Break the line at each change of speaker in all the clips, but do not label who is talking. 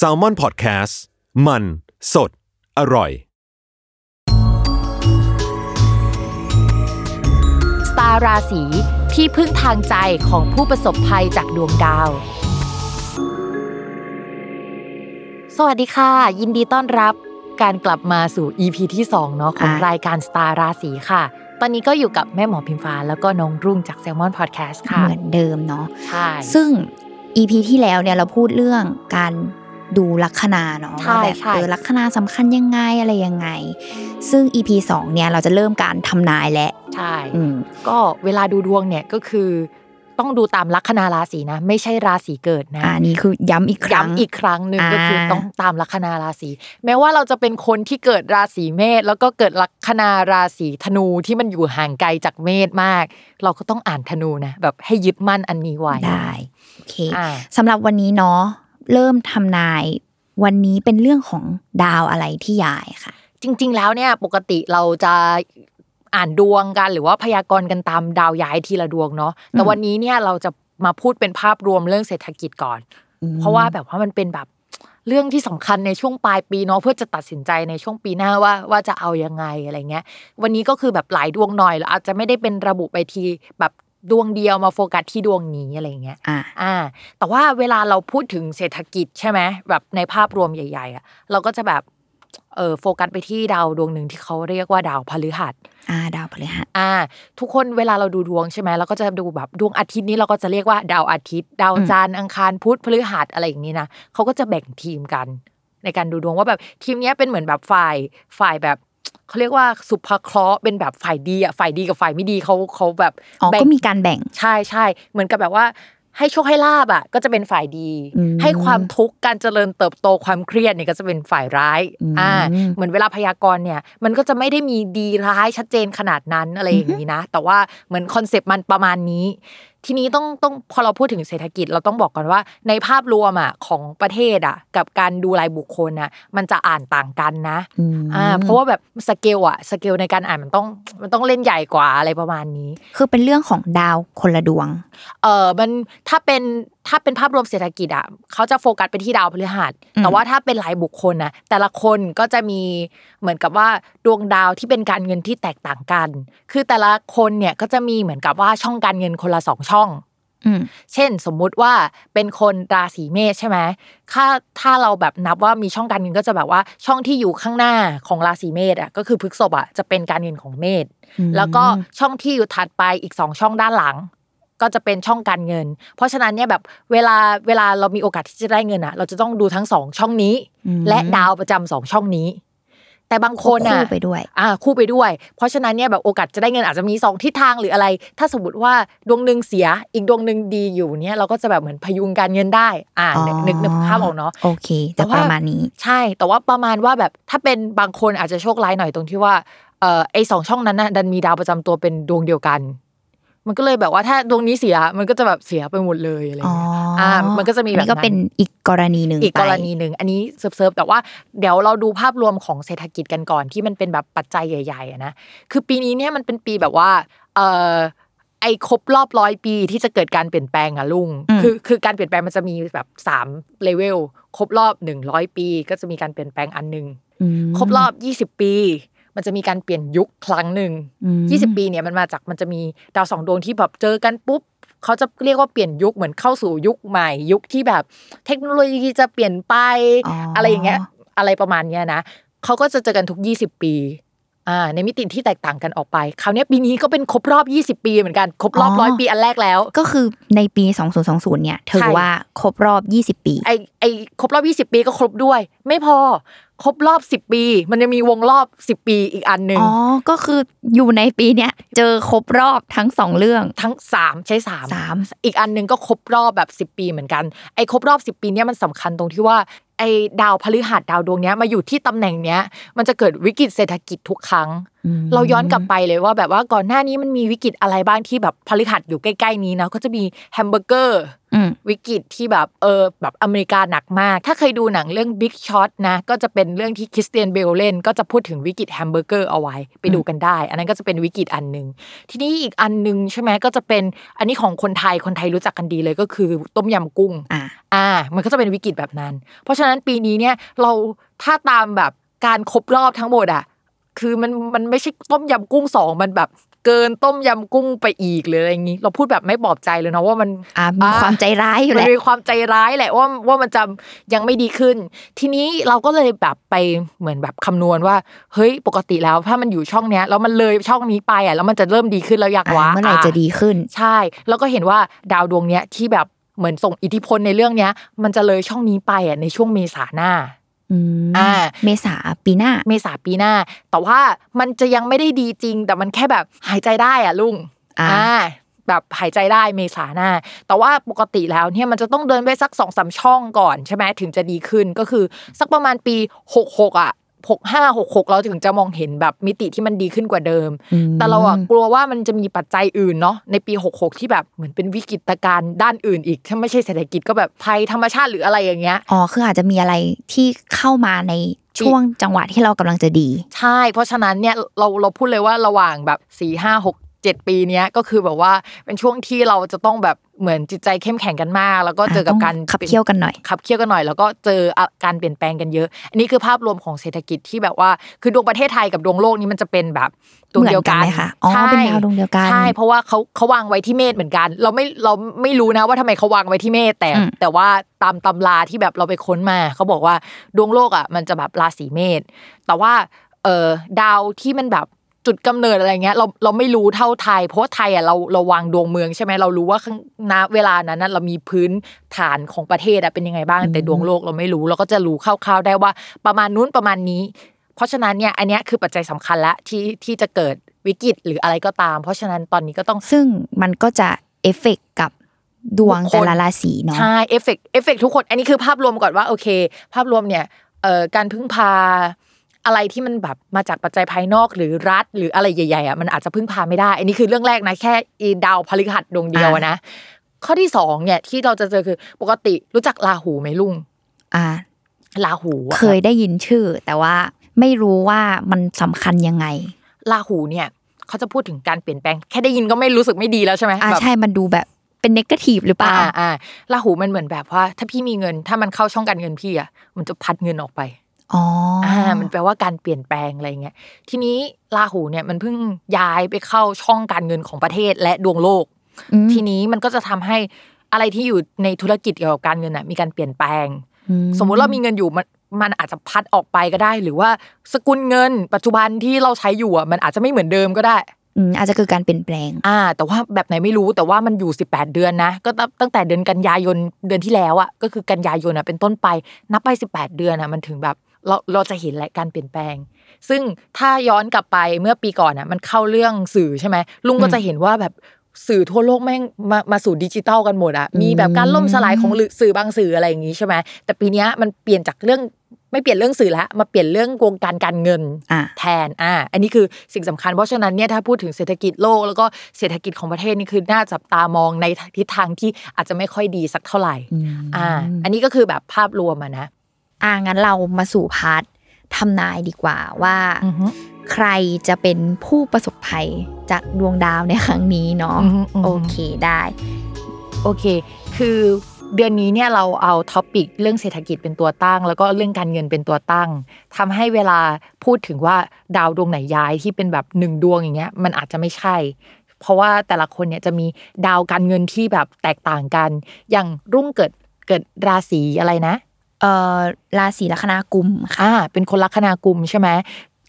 s a l ม o n PODCAST มัน สด อร่อย
สตาร์ราศีที่พึ่งทางใจของผู้ประสบภัยจากดวงดาว สวัสดีค่ะ ยินดีต้อนรับการกลับมาสู่ EP ที่2เนาะของ
อะ
รายการสตาร์ราศีค่ะตอนนี้ก็อยู่กับแม่หมอพิมฟ้าแล้วก็น้องรุ่งจาก s ซ l m o n Podcast ค่ะ
เหมือนเดิมเนาะ
ใช่
ซึ่ง EP ที่แล้วเนี่ยเราพูดเรื่องการดูลัคนาเนาะ
ใช่
ว่าแบบ
ใช่
เออลัคนาสำคัญยังไงอะไรยังไง ซึ่ง EP สองเนี่ยเราจะเริ่มการทำนายแล้ว
ใช่
อืม
ก็เวลาดูดวงเนี่ยก็คือต้องดูตามลัคนาราศีนะ ไม่ใช่ราศีเกิดนะ
อ่านี่คือย้ำอีกครั้ง
ย้ำอีกครั้งหนึ่ง
อ่า
ก็คือต้องตามลัคนาราศีแม้ว่าเราจะเป็นคนที่เกิดราศีเมษแล้วก็เกิดลัคนาราศีธนูที่มันอยู่ห่างไกลจากเมษมาก เราก็ต้องอ่านธนูนะแบบให้ยึดมั่นอันนี้ไว้
ได้โอเค
อ่า
สำหรับวันนี้เนาะเริ่มทำนายวันนี้เป็นเรื่องของดาวอะไรที่ย้ายค่ะ
จริง ๆ แล้วเนี่ยปกติเราจะอ่านดวงกันหรือว่าพยากรณ์กันตามดาวย้ายทีละดวงเนาะแต่วันนี้เนี่ยเราจะมาพูดเป็นภาพรวมเรื่องเศรษฐกิจก่อน เพราะว่าแบบว่ามันเป็นแบบเรื่องที่สำคัญในช่วงปลายปีเนาะเพื่อจะตัดสินใจในช่วงปีหน้าว่าว่าจะเอายังไงอะไรเงี้ย วันนี้ก็คือแบบหลายดวงหน่อยแล้วอาจจะไม่ได้เป็นระบุไปทีแบบ ดวงเดียวมาโฟกัสที่ดวงนี้อะไรเงี้ย
อ่า
อ่า แต่ว่าเวลาเราพูดถึงเศรษฐกิจใช่ไหมแบบในภาพรวมใหญ่ๆอะเราก็จะแบบเออโฟกัสไปที่ดาวดวงหนึ่งที่เขาเรียกว่าดาวพฤหัส
อ่า ดาวพฤหัส
อ่า ทุกคนเวลาเราดูดวงใช่ไหมเราก็จะดูแบบดวงอาทิตย์นี้เราก็จะเรียกว่าดาวอาทิตย์ ดาวจันทร์อังคารพุธพฤหัสอะไรอย่างนี้นะเขาก็จะแบ่งทีมกัน ในการดูดวงว่าแบบทีมเนี้ยเป็นเหมือนแบบฝ่ายฝ่ายแบบ เขาเรียกว่าสุภเคราะห์เป็นแบบฝ่ายดีอะฝ่ายดีกับฝ่ายไม่ดีเขาเขาแบบ
อ๋อ
แบ่ง
ก็มีการแบ่ง
ใช่ใช่เหมือนกับแบบว่าให้โชคให้ลาบอะก็จะเป็นฝ่ายดี
อืม
ให้ความทุกข์การเจริญเติบโตความเครียดเนี่ยก็จะเป็นฝ่ายร้าย
อืม
อ่าเหมือนเวลาพยากรณ์เนี่ยมันก็จะไม่ได้มีดีร้ายชัดเจนขนาดนั้นอะไรอย่างนี้นะ แต่ว่าเหมือนคอนเซปต์มันประมาณนี้ ทีนี้ต้องต้องพอเราพูดถึงเศรษฐกิจเราต้องบอกก่อนว่า ในภาพรวมอะของประเทศอะ กับการดูรายบุคคลอะมันจะอ่านต่างกันนะ
อืม
อ่าเพราะว่าแบบสเกลอะสเกลในการอ่านมันต้องมันต้องเล่นใหญ่กว่าอะไรประมาณนี้
คือเป็นเรื่องของดาวคนละดวง
เออมันถ้าเป็น ถ้าเป็นภาพรวมเศรษฐกิจอะเขาจะโฟกัสไปที่ดาวพฤหัส
อืม
แต่ว่าถ้าเป็นรายบุคคลนะแต่ละคนก็จะมีเหมือนกับว่าดวงดาวที่เป็นการเงินที่แตกต่างกัน คือแต่ละคนเนี่ยก็จะมีเหมือนกับว่าช่องการเงินคนละสองช่อง
อืม
เช่นสมมุติว่าเป็นคนราศีเมษใช่ไหมถ้าถ้าเราแบบนับว่ามีช่องการเงินก็จะแบบว่าช่องที่อยู่ข้างหน้าของราศีเมษอะก็คือพฤษภอะจะเป็นการเงินของเมษ
อืม
แล้วก็ช่องที่อยู่ถัดไปอีกสองช่องด้านหลัง ก็จะเป็นช่องการเงิน เพราะฉะนั้นเนี่ยแบบเวลาเวลาเรามีโอกาสที่จะได้เงินอะ เราจะต้องดูทั้งสองช่องนี้
อืม
และดาวประจำสองช่องนี้ แต่บางคนอะ
คู่ไปด้วย
อ่าคู่ไปด้วย เพราะฉะนั้นเนี่ยแบบโอกาสจะได้เงินอาจจะมีสองทิศทางหรืออะไร ถ้าสมมติว่าดวงหนึ่งเสียอีกดวงหนึ่งดีอยู่เนี่ยเราก็จะแบบเหมือนพยุงการเงินได้ อ่านึกนึกนึกภาพออกเนาะ
โอเค
แต่
จะ
ว่า
ประมาณนี้
ใช่ แต่ว่าประมาณว่าแบบถ้าเป็นบางคนอาจจะโชคร้ายหน่อยตรงที่ว่าเอ่อไอสองช่องนั้นน่ะดันมีดาวประจำตัวเป็นดวงเดียวกัน มันก็เลยแบบว่าถ้าดวงนี้เสียมันก็จะแบบเสียไปหมดเลยอะไร
อ๋อ
เงี้ย
อ่
อ่า มันก็จะมีแบบ
อันนี้ก็
นั้น
เป็นอีกกรณีหนึ่ง
อีกกร
ไป
ณีหนึ่งอันนี้เซิร์ฟๆแต่ว่าเดี๋ยวเราดูภาพรวมของเศรษฐกิจกันก่อนที่มันเป็นแบบปัจจัยใหญ่ๆอะนะคือปีนี้เนี่ยมันเป็นปีแบบว่าเออไอ้ครบรอบร้อยปีที่จะเกิดการเปลี่ยนแปลงอะลุง
อืม
คือคือการเปลี่ยนแปลงมันจะมีแบบสามเลเวลครบรอบหนึ่งร้อยปี ก็จะมีการเปลี่ยนแปลงอันหนึ่ง
อืม
ครบรอบยี่สิบปี มันจะมีการเปลี่ยนยุคครั้งหนึ่ง
อืม
ยี่สิบปีเนี่ยมันมาจากมันจะมีดาวสองดวงที่แบบเจอกันปุ๊บเขาจะเรียกว่าเปลี่ยนยุคเหมือนเข้าสู่ยุคใหม่ ยุคที่แบบ เทคโนโลยีจะเปลี่ยนไป
อ๋ออ
อะไรอย่างเงี้ย อะไรประมาณเนี้ยนะเขาก็จะเจอกันทุกยี่สิบปีอ่าในมิติที่แตกต่างกันออกไป คราวเนี้ยปีนี้ก็เป็นครบรอบยี่สิบปีเหมือนกัน ครบรอบร้อยปีอันแรกแล้ว
ก็คือในปี 2020 เนี่ยถือ
ใช่
ว่าครบรอบ 20 ปี
ไอไอครบรอบยี่สิบปีก็ครบด้วย ไม่พอครบรอบสิบปี มันจะมีวงรอบสิบปีอีกอันหนึ่ง
อ๋อ ก็คืออยู่ในปีเนี้ยเจอครบรอบทั้งสองเรื่อง
ทั้งสามใช้สาม
สาม
อีกอันหนึ่งก็ครบรอบแบบสิบปีเหมือนกันไอ้ครบรอบสิบปีเนี้ยมันสำคัญตรงที่ว่าไอ้ดาวพฤหัสดาวดวงเนี้ยมาอยู่ที่ตำแหน่งเนี้ย มันจะเกิดวิกฤตเศรษฐกิจทุกครั้ง เราย้อนกลับไปเลยว่าแบบว่าก่อนหน้านี้มันมีวิกฤตอะไรบ้างที่แบบพฤหัสอยู่ใกล้ ๆ นี้นะก็จะมีแฮมเบอร์เกอร์
อืม
วิกฤตที่แบบเออแบบอเมริกาหนักมาก ถ้าเคยดูหนังเรื่อง Big Short นะก็จะเป็นเรื่องที่คริสเตียนเบลเล่น ก็จะพูดถึงวิกฤตแฮมเบอร์เกอร์เอาไว้ ไปดูกันได้ อันนั้นก็จะเป็นวิกฤตอันหนึ่งทีนี้อีกอันหนึ่งใช่ไหมก็จะเป็นอันนี้ของคนไทยคนไทยรู้จักกันดีเลยก็คือต้มยำกุ้ง
อ่า
อ่ามันก็จะเป็นวิกฤตแบบนั้น เพราะฉะนั้นปีนี้เนี่ยเราถ้าตามแบบการครบรอบทั้งหมดอะคือมันมันไม่ใช่ต้มยำกุ้งสองมันแบบ เกินต้มยำกุ้งไปอีกเลยอะไรอย่างนี้ เราพูดแบบไม่ปลอบใจเลยเนาะว่ามัน
อ่ามีความใจร้ายอยู่แห
มัน
ละ
มีความใจร้ายแหละว่าว่ามันจะยังไม่ดีขึ้น ทีนี้เราก็เลยแบบไปเหมือนแบบคำนวณว่าเฮ้ยปกติแล้วถ้ามันอยู่ช่องเนี้ยแล้วมันเลยช่องนี้ไปอะแล้วมันจะเริ่มดีขึ้นแล้วอยาก
อ่า
ว่า
เมื่อไหร่จะดีขึ้น
ใช่ แล้วก็เห็นว่าดาวดวงเนี้ยที่แบบเหมือนส่งอิทธิพลในเรื่องเนี้ย มันจะเลยช่องนี้ไปอะในช่วงเมษาหน้า
อืม
อ่า
เมษาปีหน้า
เมษาปีหน้า แต่ว่ามันจะยังไม่ได้ดีจริง แต่มันแค่แบบหายใจได้อะลุง
อ่า
แบบหายใจได้เมษาหน้า แต่ว่าปกติแล้วเนี่ยมันจะต้องเดินไปสักสองสามช่องก่อนใช่ไหมถึงจะดีขึ้นก็คือ สักประมาณปีหกหกอะ หกห้าหกหกเราถึงจะมองเห็นแบบมิติที่มันดีขึ้นกว่าเดิม
อืม
แต่เราอะกลัวว่ามันจะมีปัจจัยอื่นเนาะในปี66ที่แบบเหมือนเป็นวิกฤตการณ์ด้านอื่นอีกถ้าไม่ใช่เศรษฐกิจก็แบบภัยธรรมชาติหรืออะไรอย่างเงี้ย
อ๋อคืออาจจะมีอะไรที่เข้ามาในช่วงจังหวะที่เรากำลังจะดี
ใช่ เพราะฉะนั้นเนี่ยเราเราพูดเลยว่าระหว่างแบบ4ี่ห้าหก เจ็ดปีเนี้ยก็คือแบบว่าเป็นช่วงที่เราจะต้องแบบเหมือนจิตใจเข้มแข็งกันมาก แล้วก็เจอกับการ
ต้องขับเคี่ยวกันหน่อย
ขับเคี่ยวกันหน่อยแล้วก็เจออะการเปลี่ยนแปลงกันเยอะ อันนี้คือภาพรวมของเศรษฐกิจที่แบบว่า คือดวงประเทศไทยกับดวงโลกนี้มันจะเป็นแบบดวงเดียวกัน
เหมือนกันไหมคะอ๋อ
ใช่
เป็นดาวดวงเดียวกัน
ใช่เพราะว่าเขาเขาวางไว้ที่เมษเหมือนกัน เราไม่เราไม่รู้นะว่าทำไมเขาวางไว้ที่เมษแต่
อืม
แต่ว่าตามตำราที่แบบเราไปค้นมาเขาบอกว่าดวงโลกอะมันจะแบบราศีเมษแต่ว่าเออดาวที่มันแบบ จุดกำเนิดอะไรเงี้ยเราเราไม่รู้เท่าไทย เพราะว่าไทยอะเราเราวางดวงเมืองใช่ไหมเรารู้ว่าข้างณเวลานั้นน่ะเรามีพื้นฐานของประเทศอะเป็นยังไงบ้างแต่ดวงโลกเราไม่รู้ เราก็จะรู้คร่าวๆได้ว่าประมาณนู้นประมาณนี้ เพราะฉะนั้นเนี่ยอันเนี้ยคือปัจจัยสำคัญละที่ที่จะเกิดวิกฤตหรืออะไรก็ตาม เพราะฉะนั้นตอนนี้ก็ต้อง
ซึ่งมันก็จะเอฟเฟกต์กับดวง
บุคคล
แต่ละราศีเนาะ
ใช่ effect effect ทุกคน อันนี้คือภาพรวมก่อนว่าโอเค ภาพรวมเนี่ยเอ่อการพึ่งพา อะไรที่มันแบบมาจากปัจจัยภายนอกหรือรัฐหรืออะไรใหญ่ๆอะมันอาจจะพึ่งพาไม่ได้ อันนี้คือเรื่องแรกนะแค่อีดาวพฤหัสดวงเดียวอะนะข้อที่สองเนี่ยที่เราจะเจอคือปกติรู้จักราหูไหมลุง
อ่า
ราหูอะ
เคยได้ยินชื่อ แต่ว่าไม่รู้ว่ามันสำคัญยังไง
ราหูเนี่ยเขาจะพูดถึงการเปลี่ยนแปลง แค่ได้ยินก็ไม่รู้สึกไม่ดีแล้วใช่ไหม
อ่า
แบบ
ใช่มันดูแบบเป็นเนกาทีฟหรือเปล่า
อ่าอ่าราหูมันเหมือนแบบว่า ถ้าพี่มีเงิน ถ้ามันเข้าช่องการเงินพี่อะมันจะพัดเงินออกไป
อ๋ออ
อ่ามันแปลว่าการเปลี่ยนแปลงอะไรเงี้ยทีนี้ราหูเนี่ยมันเพิ่งย้ายไปเข้าช่องการเงินของประเทศและดวงโลก
อืม
ทีนี้มันก็จะทำให้อะไรที่อยู่ในธุรกิจเกี่ยวกับการเงินอะมีการเปลี่ยนแปลง
อื
สมมุติเรามีเงินอยู่มันมันอาจจะพัดออกไปก็ได้ หรือว่าสกุลเงิน ปัจจุบันที่เราใช้อยู่อะมันอาจจะไม่เหมือนเดิมก็ได้
อืมอาจจะคือการเปลี่ยนแปลง
อ่า แต่ว่าแบบไหนไม่รู้แต่ว่ามันอยู่ 18 เดือนนะ ก็ตั้งตั้งแต่เดือนกันยายนเดือนที่แล้วอะก็คือกันยายนอะเป็นต้นไปนับไป 18 เดือนอะมันถึงแบบ เราเราจะเห็นแหละการเปลี่ยนแปลง ซึ่งถ้าย้อนกลับไปเมื่อปีก่อนอะมันเข้าเรื่องสื่อใช่ไหมลุงก็จะเห็นว่าแบบสื่อทั่วโลกแม่งมามาสู่ดิจิตอลกันหมดอะมีแบบการล่มสลายของสื่อบางสื่ออะไรอย่างงี้ใช่ไหมแต่ปีเนี้ยมันเปลี่ยนจากเรื่องไม่เปลี่ยนเรื่องสื่อแล้วมาเปลี่ยนเรื่องวงการการเงิน
อ่า
แทนอ่าอันนี้คือสิ่งสำคัญเพราะฉะนั้นเนี่ยถ้าพูดถึงเศรษฐกิจโลกแล้วก็เศรษฐกิจของประเทศนี่คือน่าจับตามองในทิศทางที่อาจจะไม่ค่อยดีสักเท่าไหร่อ่าอันนี้ก็คือแบบภาพรวมอะนะ
อ่างั้นเรามาสู่ part ทำนายดีกว่าว่า
อือฮึ
ใครจะเป็นผู้ประสบภัยจากดวงดาวในครั้งนี้เนาะ
อือฮึอือฮึ
โอเคได้
โอเค คือเดือนนี้เนี่ยเราเอาท็อปิกเรื่องเศรษฐกิจเป็นตัวตั้ง แล้วก็เรื่องการเงินเป็นตัวตั้งทำให้เวลาพูดถึงว่าดาวดวงไหนย้ายที่เป็นแบบหนึ่งดวงอย่างเงี้ยมันอาจจะไม่ใช่ เพราะว่าแต่ละคนเนี่ยจะมีดาวการเงินที่แบบแตกต่างกัน อย่างรุ่งเกิดเกิดราศีอะไรนะ
เอ่อราศีลัคนากุมค่ะ
อ่าเป็นคนลัคนากุมใช่ไหม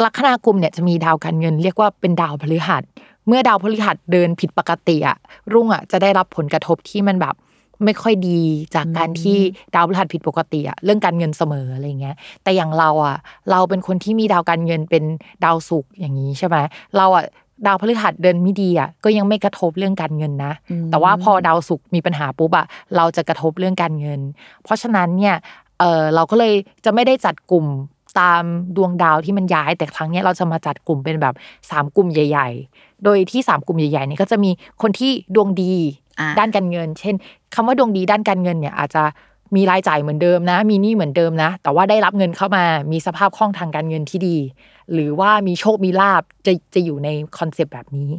ลัคนากุมเนี่ยจะมีดาวการเงิน เรียกว่าเป็นดาวพฤหัส เมื่อดาวพฤหัสเดินผิดปกติอะรุ่งอะจะได้รับผลกระทบที่มันแบบไม่ค่อยดีจากการที่ดาวพฤหัสผิดปกติอะเรื่องการเงินเสมออะไรเงี้ย แต่อย่างเราอะเราเป็นคนที่มีดาวการเงินเป็นดาวศุกร์อย่างนี้ใช่ไหมเราอะดาวพฤหัสเดินไม่ดีอะก็ยังไม่กระทบเรื่องการเงินนะ แต่ว่าพอดาวศุกร์มีปัญหาปุ๊บอะเราจะกระทบเรื่องการเงิน เพราะฉะนั้นเนี่ย เออเราก็เลยจะไม่ได้จัดกลุ่มตามดวงดาวที่มันย้ายแต่ครั้งเนี้ยเราจะมาจัดกลุ่มเป็นแบบสามกลุ่มใหญ่ ๆ โดยที่สามกลุ่มใหญ่ๆเนี่ยก็จะมีคนที่ดวงดี
อ่า
ด้านการเงิน เช่นคำว่าดวงดีด้านการเงินเนี่ยอาจจะมีรายจ่ายเหมือนเดิมนะ มีหนี้เหมือนเดิมนะ แต่ว่าได้รับเงินเข้ามามีสภาพคล่องทางการเงินที่ดี หรือว่ามีโชคมีลาบจะจะอยู่ในคอนเซปต์แบบนี้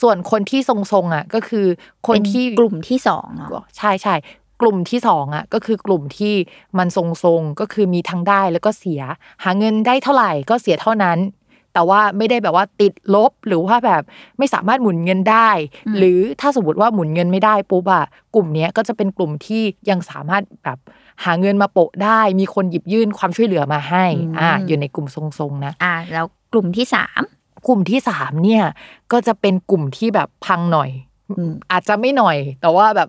ส่วนคนที่ทรงๆอะก็คือคน
เป็น
ที่
กลุ่มที่สองเนาะ
ใช่ใช่ กลุ่มที่สองอะก็คือกลุ่มที่มันทรงๆก็คือมีทั้งได้แล้วก็เสีย หาเงินได้เท่าไหร่ก็เสียเท่านั้น แต่ว่าไม่ได้แบบว่าติดลบหรือว่าแบบไม่สามารถหมุนเงินได้ หรือถ้าสมมติว่าหมุนเงินไม่ได้ปุ๊บอะกลุ่มเนี้ยก็จะเป็นกลุ่มที่ยังสามารถแบบหาเงินมาโปะได้ มีคนหยิบยื่นความช่วยเหลือมาให้อ่าอยู่ในกลุ่มทรงๆนะ
อ่าแล้วกลุ่มที่สาม
กลุ่มที่สามเนี่ยก็จะเป็นกลุ่มที่แบบพังหน่อย
อืม
อาจจะไม่หน่อย แต่ว่าแบบ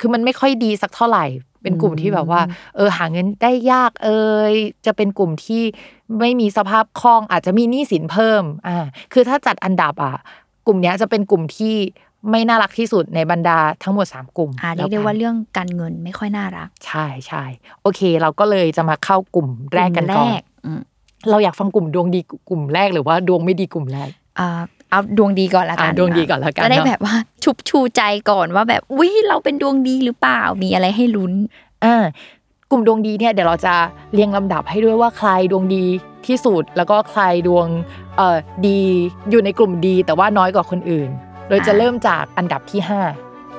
คือมันไม่ค่อยดีสักเท่าไหร่ เป็นกลุ่มที่แบบว่า เออหาเงินได้ยากเอยจะเป็นกลุ่มที่ไม่มีสภาพคล่องอาจจะมีหนี้สินเพิ่มอ่าคือถ้าจัดอันดับอะกลุ่มเนี้ยจะเป็นกลุ่มที่ไม่น่ารักที่สุดในบรรดาทั้งหมดสามกลุ่ม
อ่าเรียกได้ว่าเรื่องการเงินไม่ค่อยน่ารัก
ใช่ใช่โอเค เราก็เลยจะมาเข้ากลุ่มแรกกัน
ลุ่ม
ก่อน
แรกอืม
เราอยากฟังกลุ่มดวงดีกลุ่มแรกหรือว่าดวงไม่ดีกลุ่มแรก
อ่า เอาดวงดีก่อนละกัน
อ่าดวงดีก่อนละกัน
จะได้
เนอะ
แบบว่าชุบชูใจก่อนว่าแบบอุ้ยเราเป็นดวงดีหรือเปล่ามีอะไรให้ลุ้น
อ่ากลุ่มดวงดีเนี่ยเดี๋ยวเราจะเรียงลำดับให้ด้วยว่าใครดวงดีที่สุดแล้วก็ใครดวงเอ่อดีอยู่ในกลุ่มดี แต่ว่าน้อยกว่าคนอื่น โดยจะ
อ่า
เริ่มจากอันดับที่ห้า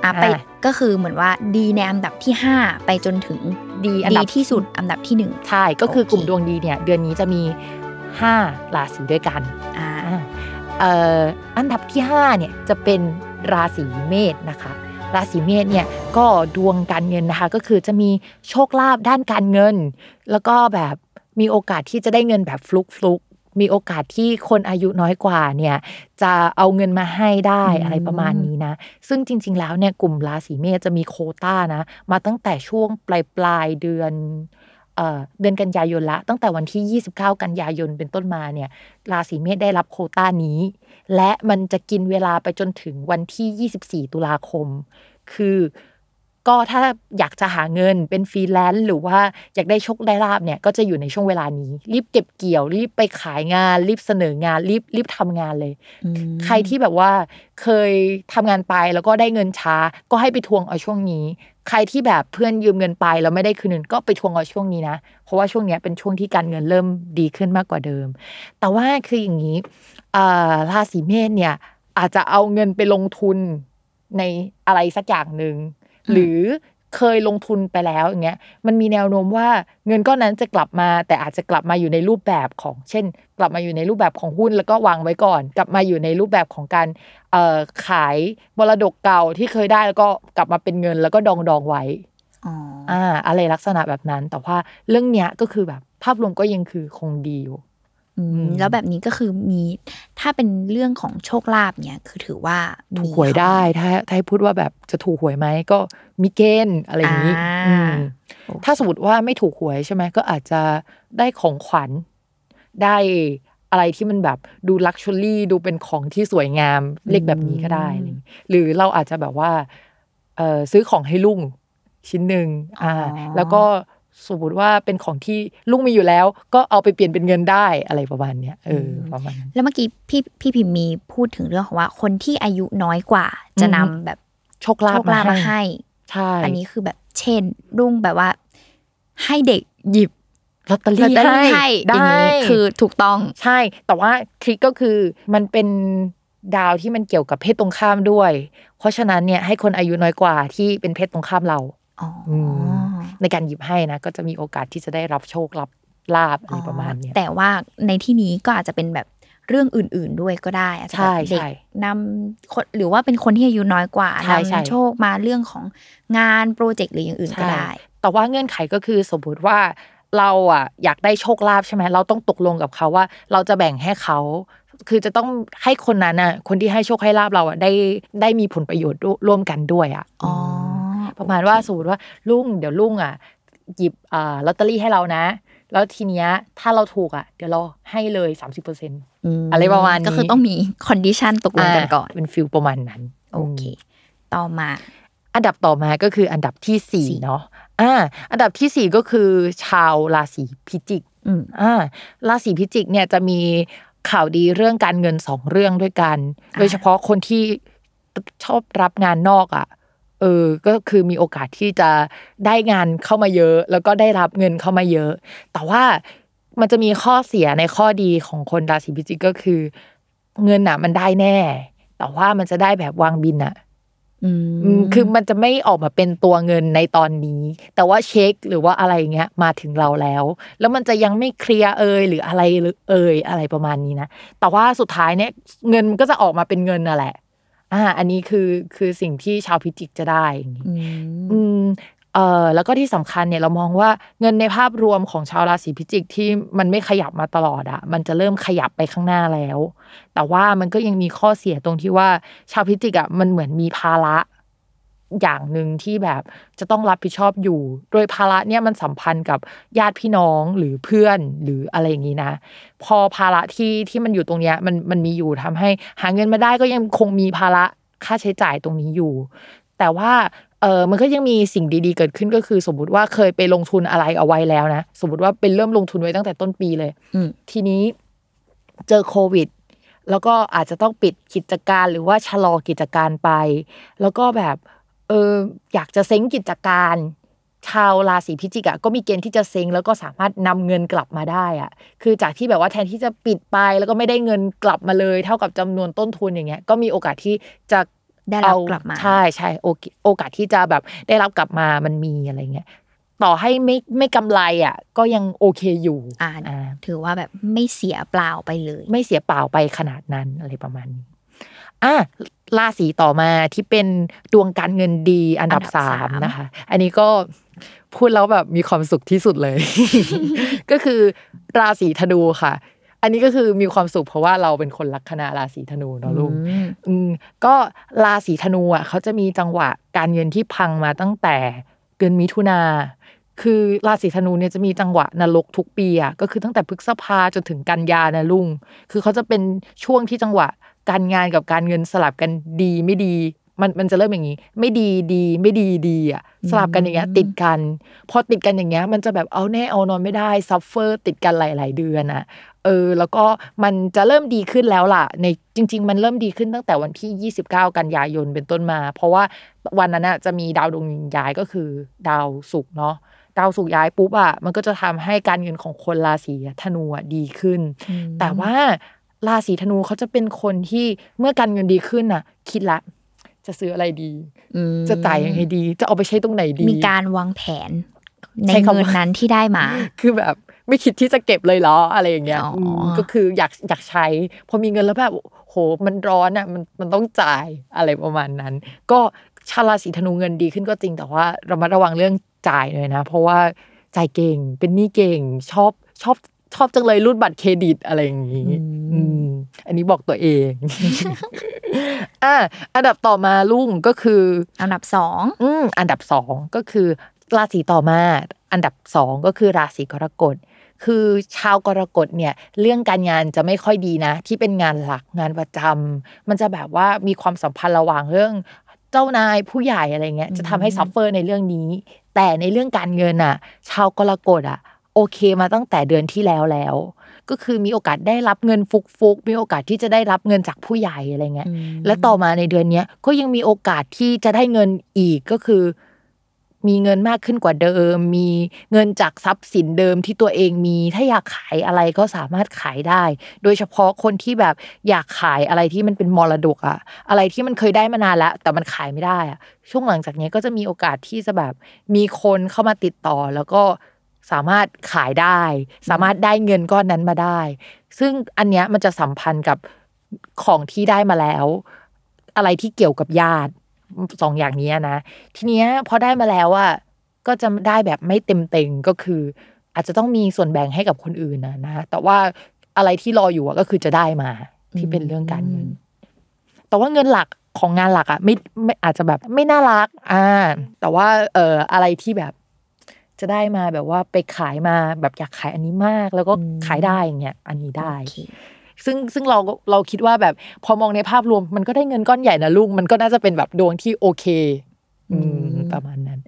อะไป
อ่า
ก็คือเหมือนว่าดีในอันดับที่ห้าไปจนถึง
ดีอัน
ดี
ดับ
ที่สุดอันดับที่หนึ่ง
ใช่ก็คือ
โอเค
กลุ่มดวงดีเนี่ยเดือนนี้จะมีห้าราศีด้วยกัน
อ่า
อ่าเอ่ออันดับที่ห้าเนี่ยจะเป็นราศีเมษนะคะ ราศีเมษเนี่ยก็ดวงการเงินนะคะก็คือจะมีโชคลาภด้านการเงิน แล้วก็แบบมีโอกาสที่จะได้เงินแบบฟลุกฟลุกๆมีโอกาสที่คนอายุน้อยกว่าเนี่ยจะเอาเงินมาให้ได้
อืม
อะไรประมาณนี้นะ ซึ่งจริง ๆ แล้วเนี่ยกลุ่มราศีเมษจะมีโควต้านะ มาตั้งแต่ช่วงปลายปลายๆเดือน เดือนกันยายนละ ตั้งแต่วันที่ 29 กันยายนเป็นต้นมาเนี่ยราศีเมษได้รับโควต้านี้ และมันจะกินเวลาไปจนถึงวันที่ 24 ตุลาคม คือ ก็ถ้าอยากจะหาเงินเป็นฟรีแลนซ์หรือว่าอยากได้โชคได้ลาภเนี่ยก็จะอยู่ในช่วงเวลานี้ รีบเก็บเกี่ยว รีบไปขายงาน รีบเสนองาน รีบรีบทำงานเลย
อืม
ใครที่แบบว่าเคยทำงานไปแล้วก็ได้เงินช้า ก็ให้ไปทวงเอาช่วงนี้ ใครที่แบบเพื่อนยืมเงินไปแล้วไม่ได้คืนเงินก็ไปทวงเอาช่วงนี้นะ เพราะว่าช่วงเนี้ยเป็นช่วงที่การเงินเริ่มดีขึ้นมากกว่าเดิม แต่ว่าคืออย่างนี้อ่าราศีเมษเนี่ยอาจจะเอาเงินไปลงทุนในอะไรสักอย่างหนึ่ง หรือเคยลงทุนไปแล้วอย่างเงี้ยมันมีแนวโน้มว่าเงินก้อนนั้นจะกลับมา แต่อาจจะกลับมาอยู่ในรูปแบบของ เช่น กลับมาอยู่ในรูปแบบของหุ้นแล้วก็วางไว้ก่อน กลับมาอยู่ในรูปแบบของการเอ่อขายมรดกเก่าที่เคยได้แล้วก็กลับมาเป็นเงินแล้วก็ดองดองๆไว้
อ๋อ
อ่าอะไรลักษณะแบบนั้น แต่ว่าเรื่องเนี้ยก็คือแบบภาพรวมก็ยังคือคงดีอยู่
อืม
อืม
แล้วแบบนี้ก็คือมีถ้าเป็นเรื่องของโชคลาภเนี่ยคือถือว่า
ถู
มี
กหวยได้ ถ้าถ้าให้พูดว่าแบบจะถูกหวยไหมก็มีเกณฑ์อะไรอย่างนี้
อ่า
อืม
โอเค
ถ้าสมมติว่าไม่ถูกหวยใช่ไหมก็อาจจะได้ของขวัญได้อะไรที่มันแบบดู luxury ดูเป็นของที่สวยงามเรียกแบบนี้ก็ได้อะไรอย่างงี้หรือเราอาจจะแบบว่าเออซื้อของให้ลุงชิ้นหนึ่งอ่า แล้วก็ สมมติว่าเป็นของที่ลุงมีอยู่แล้ว ก็เอาไปเปลี่ยนเป็นเงินได้อะไรประมาณเนี้ยเออประมาณนั้น
แล้วเมื่อกี้พี่พี่พิมพ์มีพูดถึงเรื่องของว่า คนที่อายุน้อยกว่า จะนำ
อืม
แบบ
โชคลา
โช
ภ
คลาภมา
มาให้
ให้
ใช่
อันนี้คือแบบเช่นรุ่งแบบว่า ให้เด็กหยิบ
ลอตเตอ
ลอต
รี่
เตอรี่ให้
ได้
อย่างนี้คือถูกต้อง
ใช่ แต่ว่าทริคก็คือมันเป็นดาวที่มันเกี่ยวกับเพศตรงข้ามด้วย เพราะฉะนั้นเนี่ยให้คนอายุน้อยกว่าที่เป็นเพศตรงข้ามเรา
อ๋ออ
ม ในการหยิบให้นะก็จะมีโอกาสที่จะได้รับโชครับลาบอะไรประมาณเนี้ย
แต่ว่าในที่นี้ก็อาจจะเป็นแบบเรื่องอื่น ๆด้วยก็ได้อาจจะแบบ
ใช่
เด็ก
ใช่
นำคนหรือว่าเป็นคนที่อายุน้อยกว่า
ใช่ใช่
นำโชคมาเรื่องของงานโปรเจกต์หรืออย่างอื่นก็ได้
แต่ว่าเงื่อนไขก็คือสมมติว่าเราอะอยากได้โชคลาภใช่ไหมเราต้องตกลงกับเขาว่า เราจะแบ่งให้เขาคือจะต้องให้คนนั้นอะคนที่ให้โชคให้ลาบเราอะได้ได้มีผลประโยชน์ร่วมกันด้วยอะ
อ๋อ
ประมาณว่าสมมติว่าลุงเดี๋ยวลุงอะหยิบอ่าลอตเตอรี่ให้เรานะ แล้วทีเนี้ยถ้าเราถูกอะ เดี๋ยวเราให้เลยสามสิบเปอร์เซ็นต์
ม
อะไรประมาณนี้
ก็คือต้องมี condition ตกลงกันก่อน
เป็น feel ประมาณนั้น
โอเค ต่อมา
อันดับต่อมาก็คืออันดับที่สี่
สี่
เนาะอ่า อันดับที่สี่ก็คือชาวราศีพิจิก
อืม
อ่าราศีพิจิกเนี่ยจะมีข่าวดีเรื่องการเงินสองเรื่องด้วยกัน
อ่า
โดยเฉพาะคนที่ชอบรับงานนอกอะ เออก็คือมีโอกาสที่จะได้งานเข้ามาเยอะ แล้วก็ได้รับเงินเข้ามาเยอะ แต่ว่ามันจะมีข้อเสียในข้อดีของคนราศีพิจิกก็คือ เงินอะมันได้แน่ แต่ว่ามันจะได้แบบวางบินอะ
อื
อืมคือมันจะไม่ออกมาเป็นตัวเงินในตอนนี้ แต่ว่าเช็คหรือว่าอะไรเงี้ยมาถึงเราแล้ว แล้วมันจะยังไม่เคลียร์เอยหรืออะไรหรือเอยอะไรประมาณนี้นะแต่ว่าสุดท้ายเนี่ยเงินมันก็จะออกมาเป็นเงินน่ะแหละ อ่าอันนี้คือคือสิ่งที่ชาวพิจิกจะได้อย่างนี้
อืม
อืมเออแล้วก็ที่สำคัญเนี่ยเรามองว่าเงินในภาพรวมของชาวราศีพิจิกที่มันไม่ขยับมาตลอดอะมันจะเริ่มขยับไปข้างหน้าแล้ว แต่ว่ามันก็ยังมีข้อเสียตรงที่ว่าชาวพิจิกอะมันเหมือนมีภาระ อย่างหนึ่งที่แบบจะต้องรับผิดชอบอยู่ โดยภาระเนี่ยมันสัมพันธ์กับญาติพี่น้องหรือเพื่อนหรืออะไรอย่างนี้นะ พอภาระที่ที่มันอยู่ตรงเนี้ยมันมันมีอยู่ทำให้ หาเงินมาได้ก็ยังคงมีภาระค่าใช้จ่ายตรงนี้อยู่ แต่ว่าเออมันก็ยังมีสิ่งดีๆเกิดขึ้นก็คือ สมมุติว่าเคยไปลงทุนอะไรเอาไว้แล้วนะสมมติว่าเป็นเริ่มลงทุนไว้ตั้งแต่ต้นปีเลย
อืม
ทีนี้เจอโควิดแล้วก็อาจจะต้องปิดกิจการหรือว่าชะลอกิจการไป แล้วก็แบบ เอออยากจะเซ้งกิจการ ชาวราศีพิจิกอะก็มีเกณฑ์ที่จะเซ้งแล้วก็สามารถนำเงินกลับมาได้อะคือจากที่แบบว่าแทนที่จะปิดไปแล้วก็ไม่ได้เงินกลับมาเลย เท่ากับจำนวนต้นทุนอย่างเงี้ย ก็มีโอกาสที่จะ
ได้รับ
เอา
กลับมา
ใช่ใช่โอเคโอกาสที่จะแบบได้รับกลับมามันมีอะไรเงี้ยต่อให้ไม่ไม่กำไรอะ ก็ยังโอเคอยู่
อ่า
อ่า
ถือว่าแบบไม่เสียเปล่าไปเลย
ไม่เสียเปล่าไปขนาดนั้นอะไรประมาณนี้อะ ราศีต่อมาที่เป็นดวงการเงินดีอันดับ
อันดับ
สา
สามม
นะคะ อันนี้ก็พูดแล้วแบบมีความสุขที่สุดเลย ก็คือราศีธนูค่ะ อันนี้ก็คือมีความสุขเพราะว่าเราเป็นคนลัคนาราศีธนูเนาะลุง
อืม
อืมก็ราศีธนูอะเขาจะมีจังหวะการเงินที่พังมาตั้งแต่เดือนมิถุนาคือราศีธนูเนี่ยจะมีจังหวะนรกทุกปีอะก็คือตั้งแต่พฤษภาจนถึงกันยานะลุง คือเขาจะเป็นช่วงที่จังหวะ การงานกับการเงินสลับกันดีไม่ดี มันมันจะเริ่มอย่างนี้ ไม่ดีดีไม่ดีดีอะสลับกันอย่างเงี้ยติดกัน พอติดกันอย่างเงี้ย มันจะแบบเอาแน่เอานอนไม่ได้ suffer ติดกันหลาย ๆ เดือนอะเออแล้วก็มันจะเริ่มดีขึ้นแล้วล่ะ ในจริง ๆ มันเริ่มดีขึ้นตั้งแต่วันที่ 29 กันยายนเป็นต้นมา เพราะว่าวันนั้นน่ะจะมีดาวดวงย้ายก็คือดาวศุกร์เนาะดาวศุกร์ย้ายปุ๊บอะมันก็จะทำให้การเงินของคนราศีธนูอะดีขึ้น แต่ว่า ราศีธนูเขาจะเป็นคนที่เมื่อการเงินดีขึ้นน่ะ คิดละ จะซื้ออะไรดี
อืม
จะจ่ายยังไงดี จะเอาไปใช้ตรงไหนดี
มีการวางแผน ใน
ใช้คำว่า
เงินนั้นที่ได้มา
คือแบบไม่คิดที่จะเก็บเลยเหรออะไรอย่างเงี้ย
อ๋ออื
มก็คืออยากอยากใช้ พอมีเงินแล้วแบบโหมันร้อนอะมันมันต้องจ่ายอะไรประมาณนั้น ก็ชาวราศีธนูเงินดีขึ้นก็จริงแต่ว่าเรามาระวังเรื่องจ่ายหน่อยนะ เพราะว่าจ่ายเก่งเป็นหนี้เก่งชอบชอบ ชอบจังเลยรูดบัตรเครดิตอะไรอย่างงี้อืมอันนี้บอกตัวเอง อะอันดับต่อมาลุงก็คือ
อันดับสอง
อืมอันดับสองก็คือราศีต่อมา อันดับสองก็คือราศีกรกฎ คือชาวกรกฎเนี่ย เรื่องการงานจะไม่ค่อยดีนะ ที่เป็นงานหลักงานประจำมันจะแบบว่ามีความสัมพันธ์ระหว่างเรื่องเจ้านายผู้ใหญ่อะไรเงี้ยจะทำให้ suffer ในเรื่องนี้ แต่ในเรื่องการเงินอะ ชาวกรกฎอะ โอเคมาตั้งแต่เดือนที่แล้วแล้ว ก็คือมีโอกาสได้รับเงินฟุกๆมีโอกาสที่จะได้รับเงินจากผู้ใหญ่อะไรเงี้ยและต่อมาในเดือนเนี้ยก็ยังมีโอกาสที่จะได้เงินอีกก็คือ มีเงินมากขึ้นกว่าเดิม มีเงินจากทรัพย์สินเดิมที่ตัวเองมีถ้าอยากขายอะไรก็สามารถขายได้ โดยเฉพาะคนที่แบบอยากขายอะไรที่มันเป็นมรดกอะอะไรที่มันเคยได้มานานแล้ว แต่มันขายไม่ได้อะช่วงหลังจากเนี้ยก็จะมีโอกาสที่จะแบบมีคนเข้ามาติดต่อแล้วก็ สามารถขายได้ สามารถได้เงินก้อนนั้นมาได้ ซึ่งอันเนี้ยมันจะสัมพันธ์กับของที่ได้มาแล้ว อะไรที่เกี่ยวกับญาติสองอย่างนี้นะ ทีเนี้ยพอได้มาแล้วอะก็จะได้แบบไม่เต็มเต็งก็คือ อาจจะต้องมีส่วนแบ่งให้กับคนอื่นนะนะ แต่ว่าอะไรที่รออยู่อะก็คือจะได้มาที่เป็นเรื่องการเงิน แต่ว่าเงินหลักของงานหลักอะไม่ไม่อาจจะแบบไม่น่ารัก อ่า แต่ว่าเอ่ออะไรที่แบบ จะได้มาแบบว่าไปขายมาแบบอยากขายอันนี้มาก แล้วก็ขายได้อย่างเงี้ยอันนี้ได้
โอเค
ซึ่งซึ่งเราเราคิดว่าแบบพอมองในภาพรวมมันก็ได้เงินก้อนใหญ่นะลูกมันก็น่าจะเป็นแบบดวงที่โอเคอืมประมาณนั้น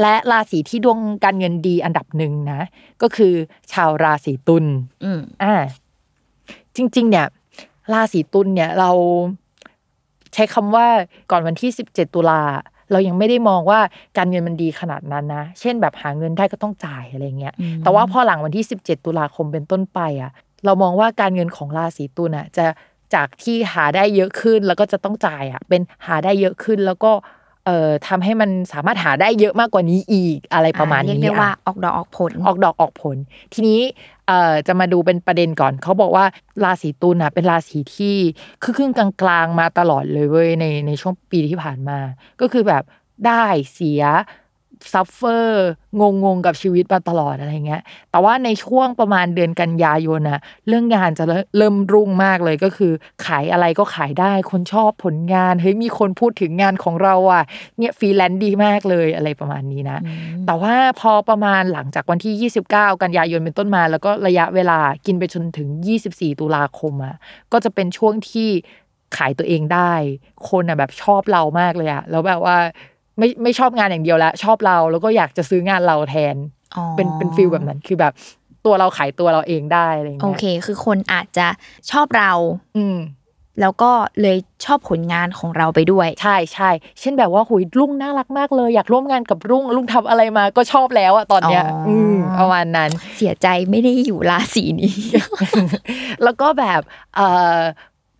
และราศีที่ดวงการเงินดีอันดับหนึ่งนะ ก็คือชาวราศีตุล
อืม
อ่า จริง ๆ เนี่ย ราศีตุลเนี่ยเราใช้คำว่าก่อนวันที่สิบเจ็ดตุลา เรายังไม่ได้มองว่าการเงินมันดีขนาดนั้นนะ เช่นแบบหาเงินได้ก็ต้องจ่ายอะไรเงี้ย
อืม
แต่ว่าพอหลังวันที่ 17 ตุลาคมเป็นต้นไปอะ เรามองว่าการเงินของราศีตุลอะจะจากที่หาได้เยอะขึ้นแล้วก็จะต้องจ่ายอะ เป็นหาได้เยอะขึ้นแล้วก็เอ่อทำให้มันสามารถหาได้เยอะมากกว่านี้อีกอะไรประมาณ
เรียก
นี้
ได้ว่า
อะ
ออกดอกออกผล
ออกดอกออกผล ทีนี้ เอ่อจะมาดูเป็นประเด็นก่อน เขาบอกว่าราศีตุลน่ะเป็นราศีที่คือครึ่งกลางๆมาตลอดเลยเว้ยในในช่วงปีที่ผ่านมา ก็คือแบบได้เสีย suffer งงๆกับชีวิตมาตลอดอะไรเงี้ย แต่ว่าในช่วงประมาณเดือนกันยายนน่ะเรื่องงานจะเริ่มรุ่งมากเลยก็คือ ขายอะไรก็ขายได้คนชอบผลงานเฮ้ยมีคนพูดถึงงานของเราอะเนี่ยฟรีแลนซ์ดีมากเลยอะไรประมาณนี้นะ แต่ว่าพอประมาณหลังจากวันที่ 29 กันยายนเป็นต้นมา แล้วก็ระยะเวลากินไปจนถึง 24 ตุลาคมอะก็จะเป็นช่วงที่ขายตัวเองได้ คนอะแบบชอบเรามากเลยอะแล้วแบบว่า ไม่ไม่ชอบงานอย่างเดียวแล้ว ชอบเราแล้วก็อยากจะซื้องานเราแทน
อ๋อ
เป็นเป็นฟิลแบบนั้นคือแบบตัวเราขายตัวเราเองได้อะไรอย่าง
โอ
เงี้ย
เค คือคนอาจจะชอบเรา
อืม
แล้วก็เลยชอบผลงานของเราไปด้วย
ใช่ใช่เช่นแบบว่าหูยลุงน่ารักมากเลย อยากร่วมงานกับลุงลุงทำอะไรมาก็ชอบแล้วอะตอนเนี้ย
อ๋ออื
อืมประมาณนั้น
เสียใจไม่ได้อยู่ราศีนี้
แล้วก็แบบเอ่อ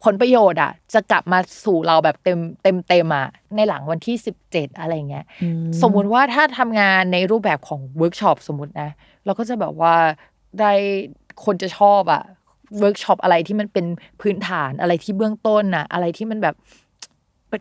ผลประโยชน์อะ จะกลับมาสู่เราแบบเต็มเต็มเต็มอะในหลังวันที่สิบเจ็ดอะไรเงี้ยสมมุติว่าถ้าทำงานในรูปแบบของเวิร์กช็อปสมมตินะเราก็จะแบบว่าได้คนจะชอบอะเวิร์กช็อปอะไรที่มันเป็นพื้นฐานอะไรที่เบื้องต้นอะอะไรที่มันแบบ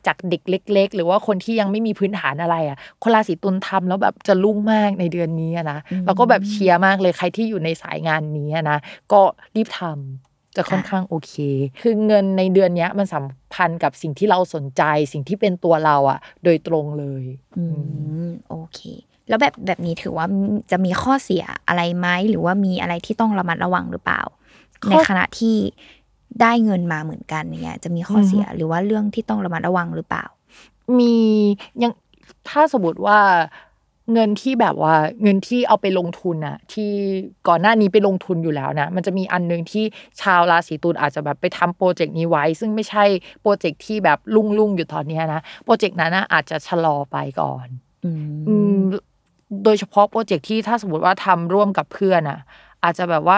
จากเด็กเล็ก ๆ หรือว่าคนที่ยังไม่มีพื้นฐานอะไรอะคนราศีตุลทำแล้วแบบจะรุ่งมากในเดือนนี้อะนะเราก็แบบเชียร์มากเลยใครที่อยู่ในสายงานนี้อะนะก็รีบทำ จะค่อนข้างโอเค คือเงินในเดือนเนี้ยมันสัมพันธ์กับสิ่งที่เราสนใจ สิ่งที่เป็นตัวเราอะโดยตรงเลย
อืมโอเค แล้วแบบแบบนี้ถือว่าจะมีข้อเสียอะไรไหมหรือว่ามีอะไรที่ต้องระมัดระวังหรือเปล่า
ข้อ
ในขณะที่ได้เงินมาเหมือนกันอย่างเงี้ยจะมีข้อเสียหรือว่าเรื่องที่ต้องระมัดระวังหรือเปล่า
มียังถ้าสมมติว่า เงินที่แบบว่าเงินที่เอาไปลงทุนอะที่ก่อนหน้านี้ไปลงทุนอยู่แล้วนะ มันจะมีอันหนึงที่ชาวราศีตุลอาจจะแบบไปทำโปรเจกต์นี้ไว้ ซึ่งไม่ใช่โปรเจกต์ที่แบบลุ่งลุ่งๆอยู่ตอนเนี้ยนะโปรเจกต์นั้นนะอาจจะชะลอไปก่อน
อื
อื
ม
มโดยเฉพาะ project ที่ถ้าสมมติว่าทำร่วมกับเพื่อนอะอาจจะแบบว่า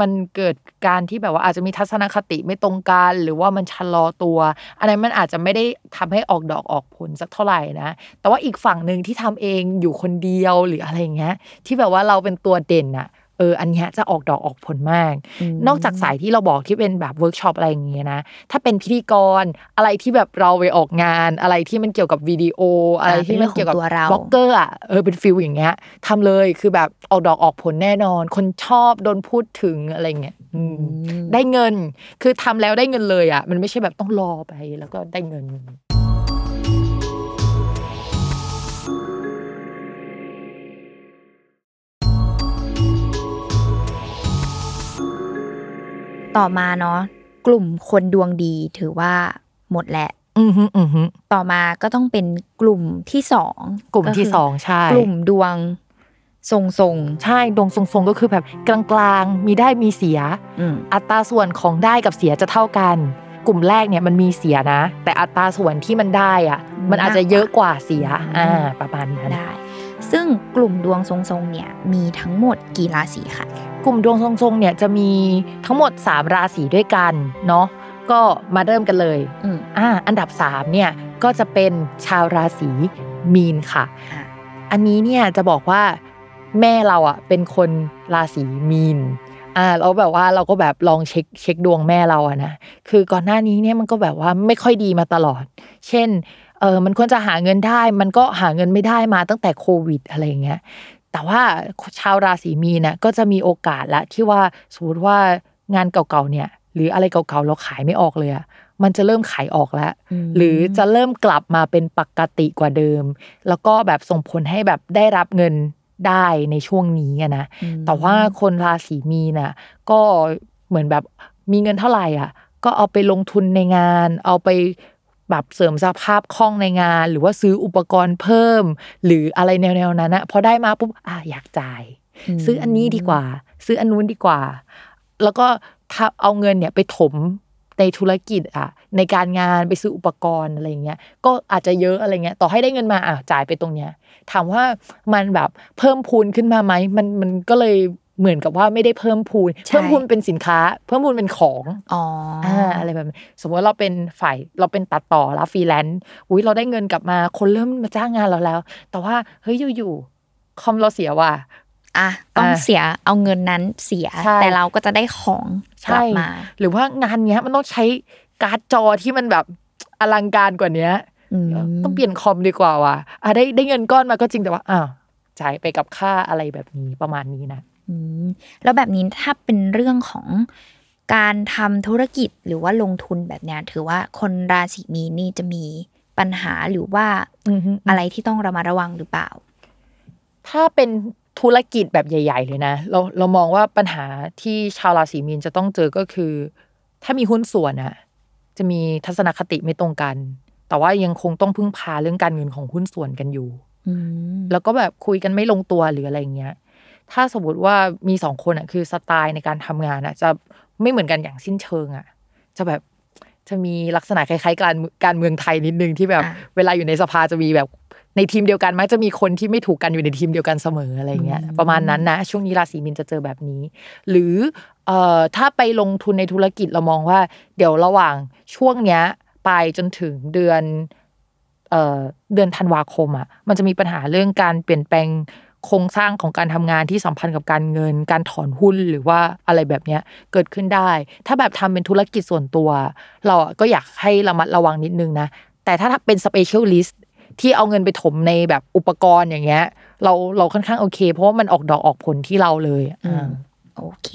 มันเกิดการที่แบบว่าอาจจะมีทัศนคติไม่ตรงกันหรือว่ามันชะลอตัว อันนั้นมันอาจจะไม่ได้ทำให้ออกดอกออกผลสักเท่าไหร่นะ แต่ว่าอีกฝั่งหนึ่งที่ทำเองอยู่คนเดียวหรืออะไรเงี้ยที่แบบว่าเราเป็นตัวเด่นอะ เอออันเนี้ยจะออกดอกออกผลมาก นอกจากสายที่เราบอกที่เป็นแบบเวิร์กช็อปอะไรอย่างเงี้ยนะถ้าเป็นพิธีกรอะไรที่แบบเราไปออกงาน อะไรที่มันเกี่ยวกับวิดีโอ อะไรที่มันเกี่ยวกับ
เป็นเรื่องของตัวเรา
บล็อกเกอร์อะเออเป็น feel อย่างเงี้ยทำเลยคือแบบออกดอกออกผลแน่นอน คนชอบโดนพูดถึงอะไรเงี้ยอืมได้เงิน คือทำแล้วได้เงินเลยอะมันไม่ใช่แบบต้องรอไปแล้วก็ได้เงิน
ต่อมาเนาะกลุ่มคนดวงดีถือว่าหมดแหละ
อือฮึอือฮึ
ต่อมาก็ต้องเป็นกลุ่มที่สอง
กลุ่มที่
คื
สองใช่
กลุ่มดวงทรงทรง
ใช่ดวงทรงๆก็คือแบบกลางๆ มีได้มีเสีย
ๆอืม
อัตราส่วนของได้กับเสียจะเท่ากัน กลุ่มแรกเนี่ยมันมีเสียนะ แต่อัตราส่วนที่มันได้อะ มันอาจจะเยอะกว่าเสียอ่าประมาณนั้น
ได้ ซึ่งกลุ่มดวงทรงทรงๆเนี่ยมีทั้งหมดกี่ราศีค่ะ
ก ลุ่มดวงทรงๆเนี่ยจะมีทั้งหมด 3 ราศีด้วยกันเนาะก็มาเริ่มกันเลย
อืม
อ่าอันดับ3เนี่ยก็จะเป็นชาวราศีมีนค่ะ
อะ
อันนี้เนี่ยจะบอกว่าแม่เราอะเป็นคนราศีมีนอ่าแล้วแบบว่าเราก็แบบลองเช็คเช็คดวงแม่เราอะนะคือก่อนหน้านี้เนี่ยมันก็แบบว่าไม่ค่อยดีมาตลอด เช่นเออมันควรจะหาเงินได้ มันก็หาเงินไม่ได้มาตั้งแต่โควิดอะไรอย่างเงี้ย แต่ว่าชาวราศีมีนน่ะก็จะมีโอกาสละที่ว่าสมมติว่างานเก่าๆเนี่ย หรืออะไรเก่าๆเราขายไม่ออกเลยอะมันจะเริ่มขายออกแล้ว
อืม
หรือจะเริ่มกลับมาเป็นปกติกว่าเดิม แล้วก็แบบส่งผลให้แบบได้รับเงินได้ในช่วงนี้อะนะ
อืม
แต่ว่าคนราศีมีนน่ะก็เหมือนแบบมีเงินเท่าไหร่อะ ก็เอาไปลงทุนในงาน เอาไป แบบเสริมสภาพคล่องในงาน หรือว่าซื้ออุปกรณ์เพิ่ม หรืออะไรแนวๆนั้นนะพอได้มาปุ๊บอะอยากจ่าย
ม
ซื้ออันนี้ดีกว่า ซื้ออันนู้นดีกว่า แล้วก็ถ้าเอาเงินเนี่ยไปถมในธุรกิจอะในการงานไปซื้ออุปกรณ์อะไรเงี้ยก็อาจจะเยอะอะไรเงี้ยต่อให้ได้เงินมาอะจ่ายไปตรงเนี้ยถามว่ามันแบบเพิ่มพูนขึ้นมาไหมมันมันก็เลย เหมือนกับว่าไม่ได้เพิ่มพูน
ใช่
เพิ่มพูนเป็นสินค้า เพิ่มพูนเป็นของ
อ๋ออ
อ่าอะไรแบบนี้สมมติว่าเราเป็นฝ่ายเราเป็นตัดต่อแล้วฟรีแลนซ์อุ้ยเราได้เงินกลับมาคนเริ่มมาจ้างงานเราแล้ว แต่ว่าเฮ้ยอยู่ๆคอมเราเสียว่ะ
อะต้อง
อะ
เสียเอาเงินนั้นเสีย
ใช่
แต่เราก็จะได้ของกลับมา
หรือว่างานเนี้ยมันต้องใช้การ์ดจอที่มันแบบอลังการกว่าเนี้ย
อืม
ต้องเปลี่ยนคอมดีกว่าว่ะอะได้ได้เงินก้อนมาก็จริงแต่ว่าอ้าวจ่ายไปกับค่าอะไรแบบนี้ประมาณนี้นะ
อืม แล้วแบบนี้ถ้าเป็นเรื่องของการทำธุรกิจหรือว่าลงทุนแบบเนี้ยถือว่าคนราศีมีนนี่จะมีปัญหาหรือว่า
อือฮึ
อะไรที่ต้องระมัดระวังหรือเปล่า
ถ้าเป็นธุรกิจแบบใหญ่ ๆ เลยนะ เราเรามองว่าปัญหาที่ชาวราศีมีนจะต้องเจอก็คือ ถ้ามีหุ้นส่วนอะจะมีทัศนคติไม่ตรงกัน แต่ว่ายังคงต้องพึ่งพาเรื่องการเงินของหุ้นส่วนกันอยู่
อืม
แล้วก็แบบคุยกันไม่ลงตัวหรืออะไรเงี้ย ถ้าสมมติว่ามีสองคนอะคือสไตล์ในการทำงานอะ จะไม่เหมือนกันอย่างสิ้นเชิงอะ จะแบบจะมีลักษณะคล้ายๆการการเมืองไทยนิดนึงที่แบบ
อะ
เวลาอยู่ในสภาจะมีแบบในทีมเดียวกันมักจะมีคนที่ไม่ถูกกันอยู่ในทีมเดียวกันเสมออะไรเงี้ยประมาณนั้นนะช่วงนี้ราศีมีนจะเจอแบบนี้ หรือเอ่อถ้าไปลงทุนในธุรกิจเรามองว่า เดี๋ยวระหว่างช่วงเนี้ยไปจนถึงเดือนเอ่อเดือนธันวาคมอะมันจะมีปัญหาเรื่องการเปลี่ยนแปลง โครงสร้างของการทำงานที่สัมพันธ์กับการเงิน การถอนหุ้นหรือว่าอะไรแบบเนี้ยเกิดขึ้นได้ ถ้าแบบทำเป็นธุรกิจส่วนตัว เราอะก็อยากให้ระมัดระวังนิดนึงนะ แต่ถ้าเป็น specialist ที่เอาเงินไปถมในแบบอุปกรณ์อย่างเงี้ย เราเราค่อนข้างโอเค เพราะว่ามันออกดอกออกผลที่เราเลย
อื
อ่า
มโอเค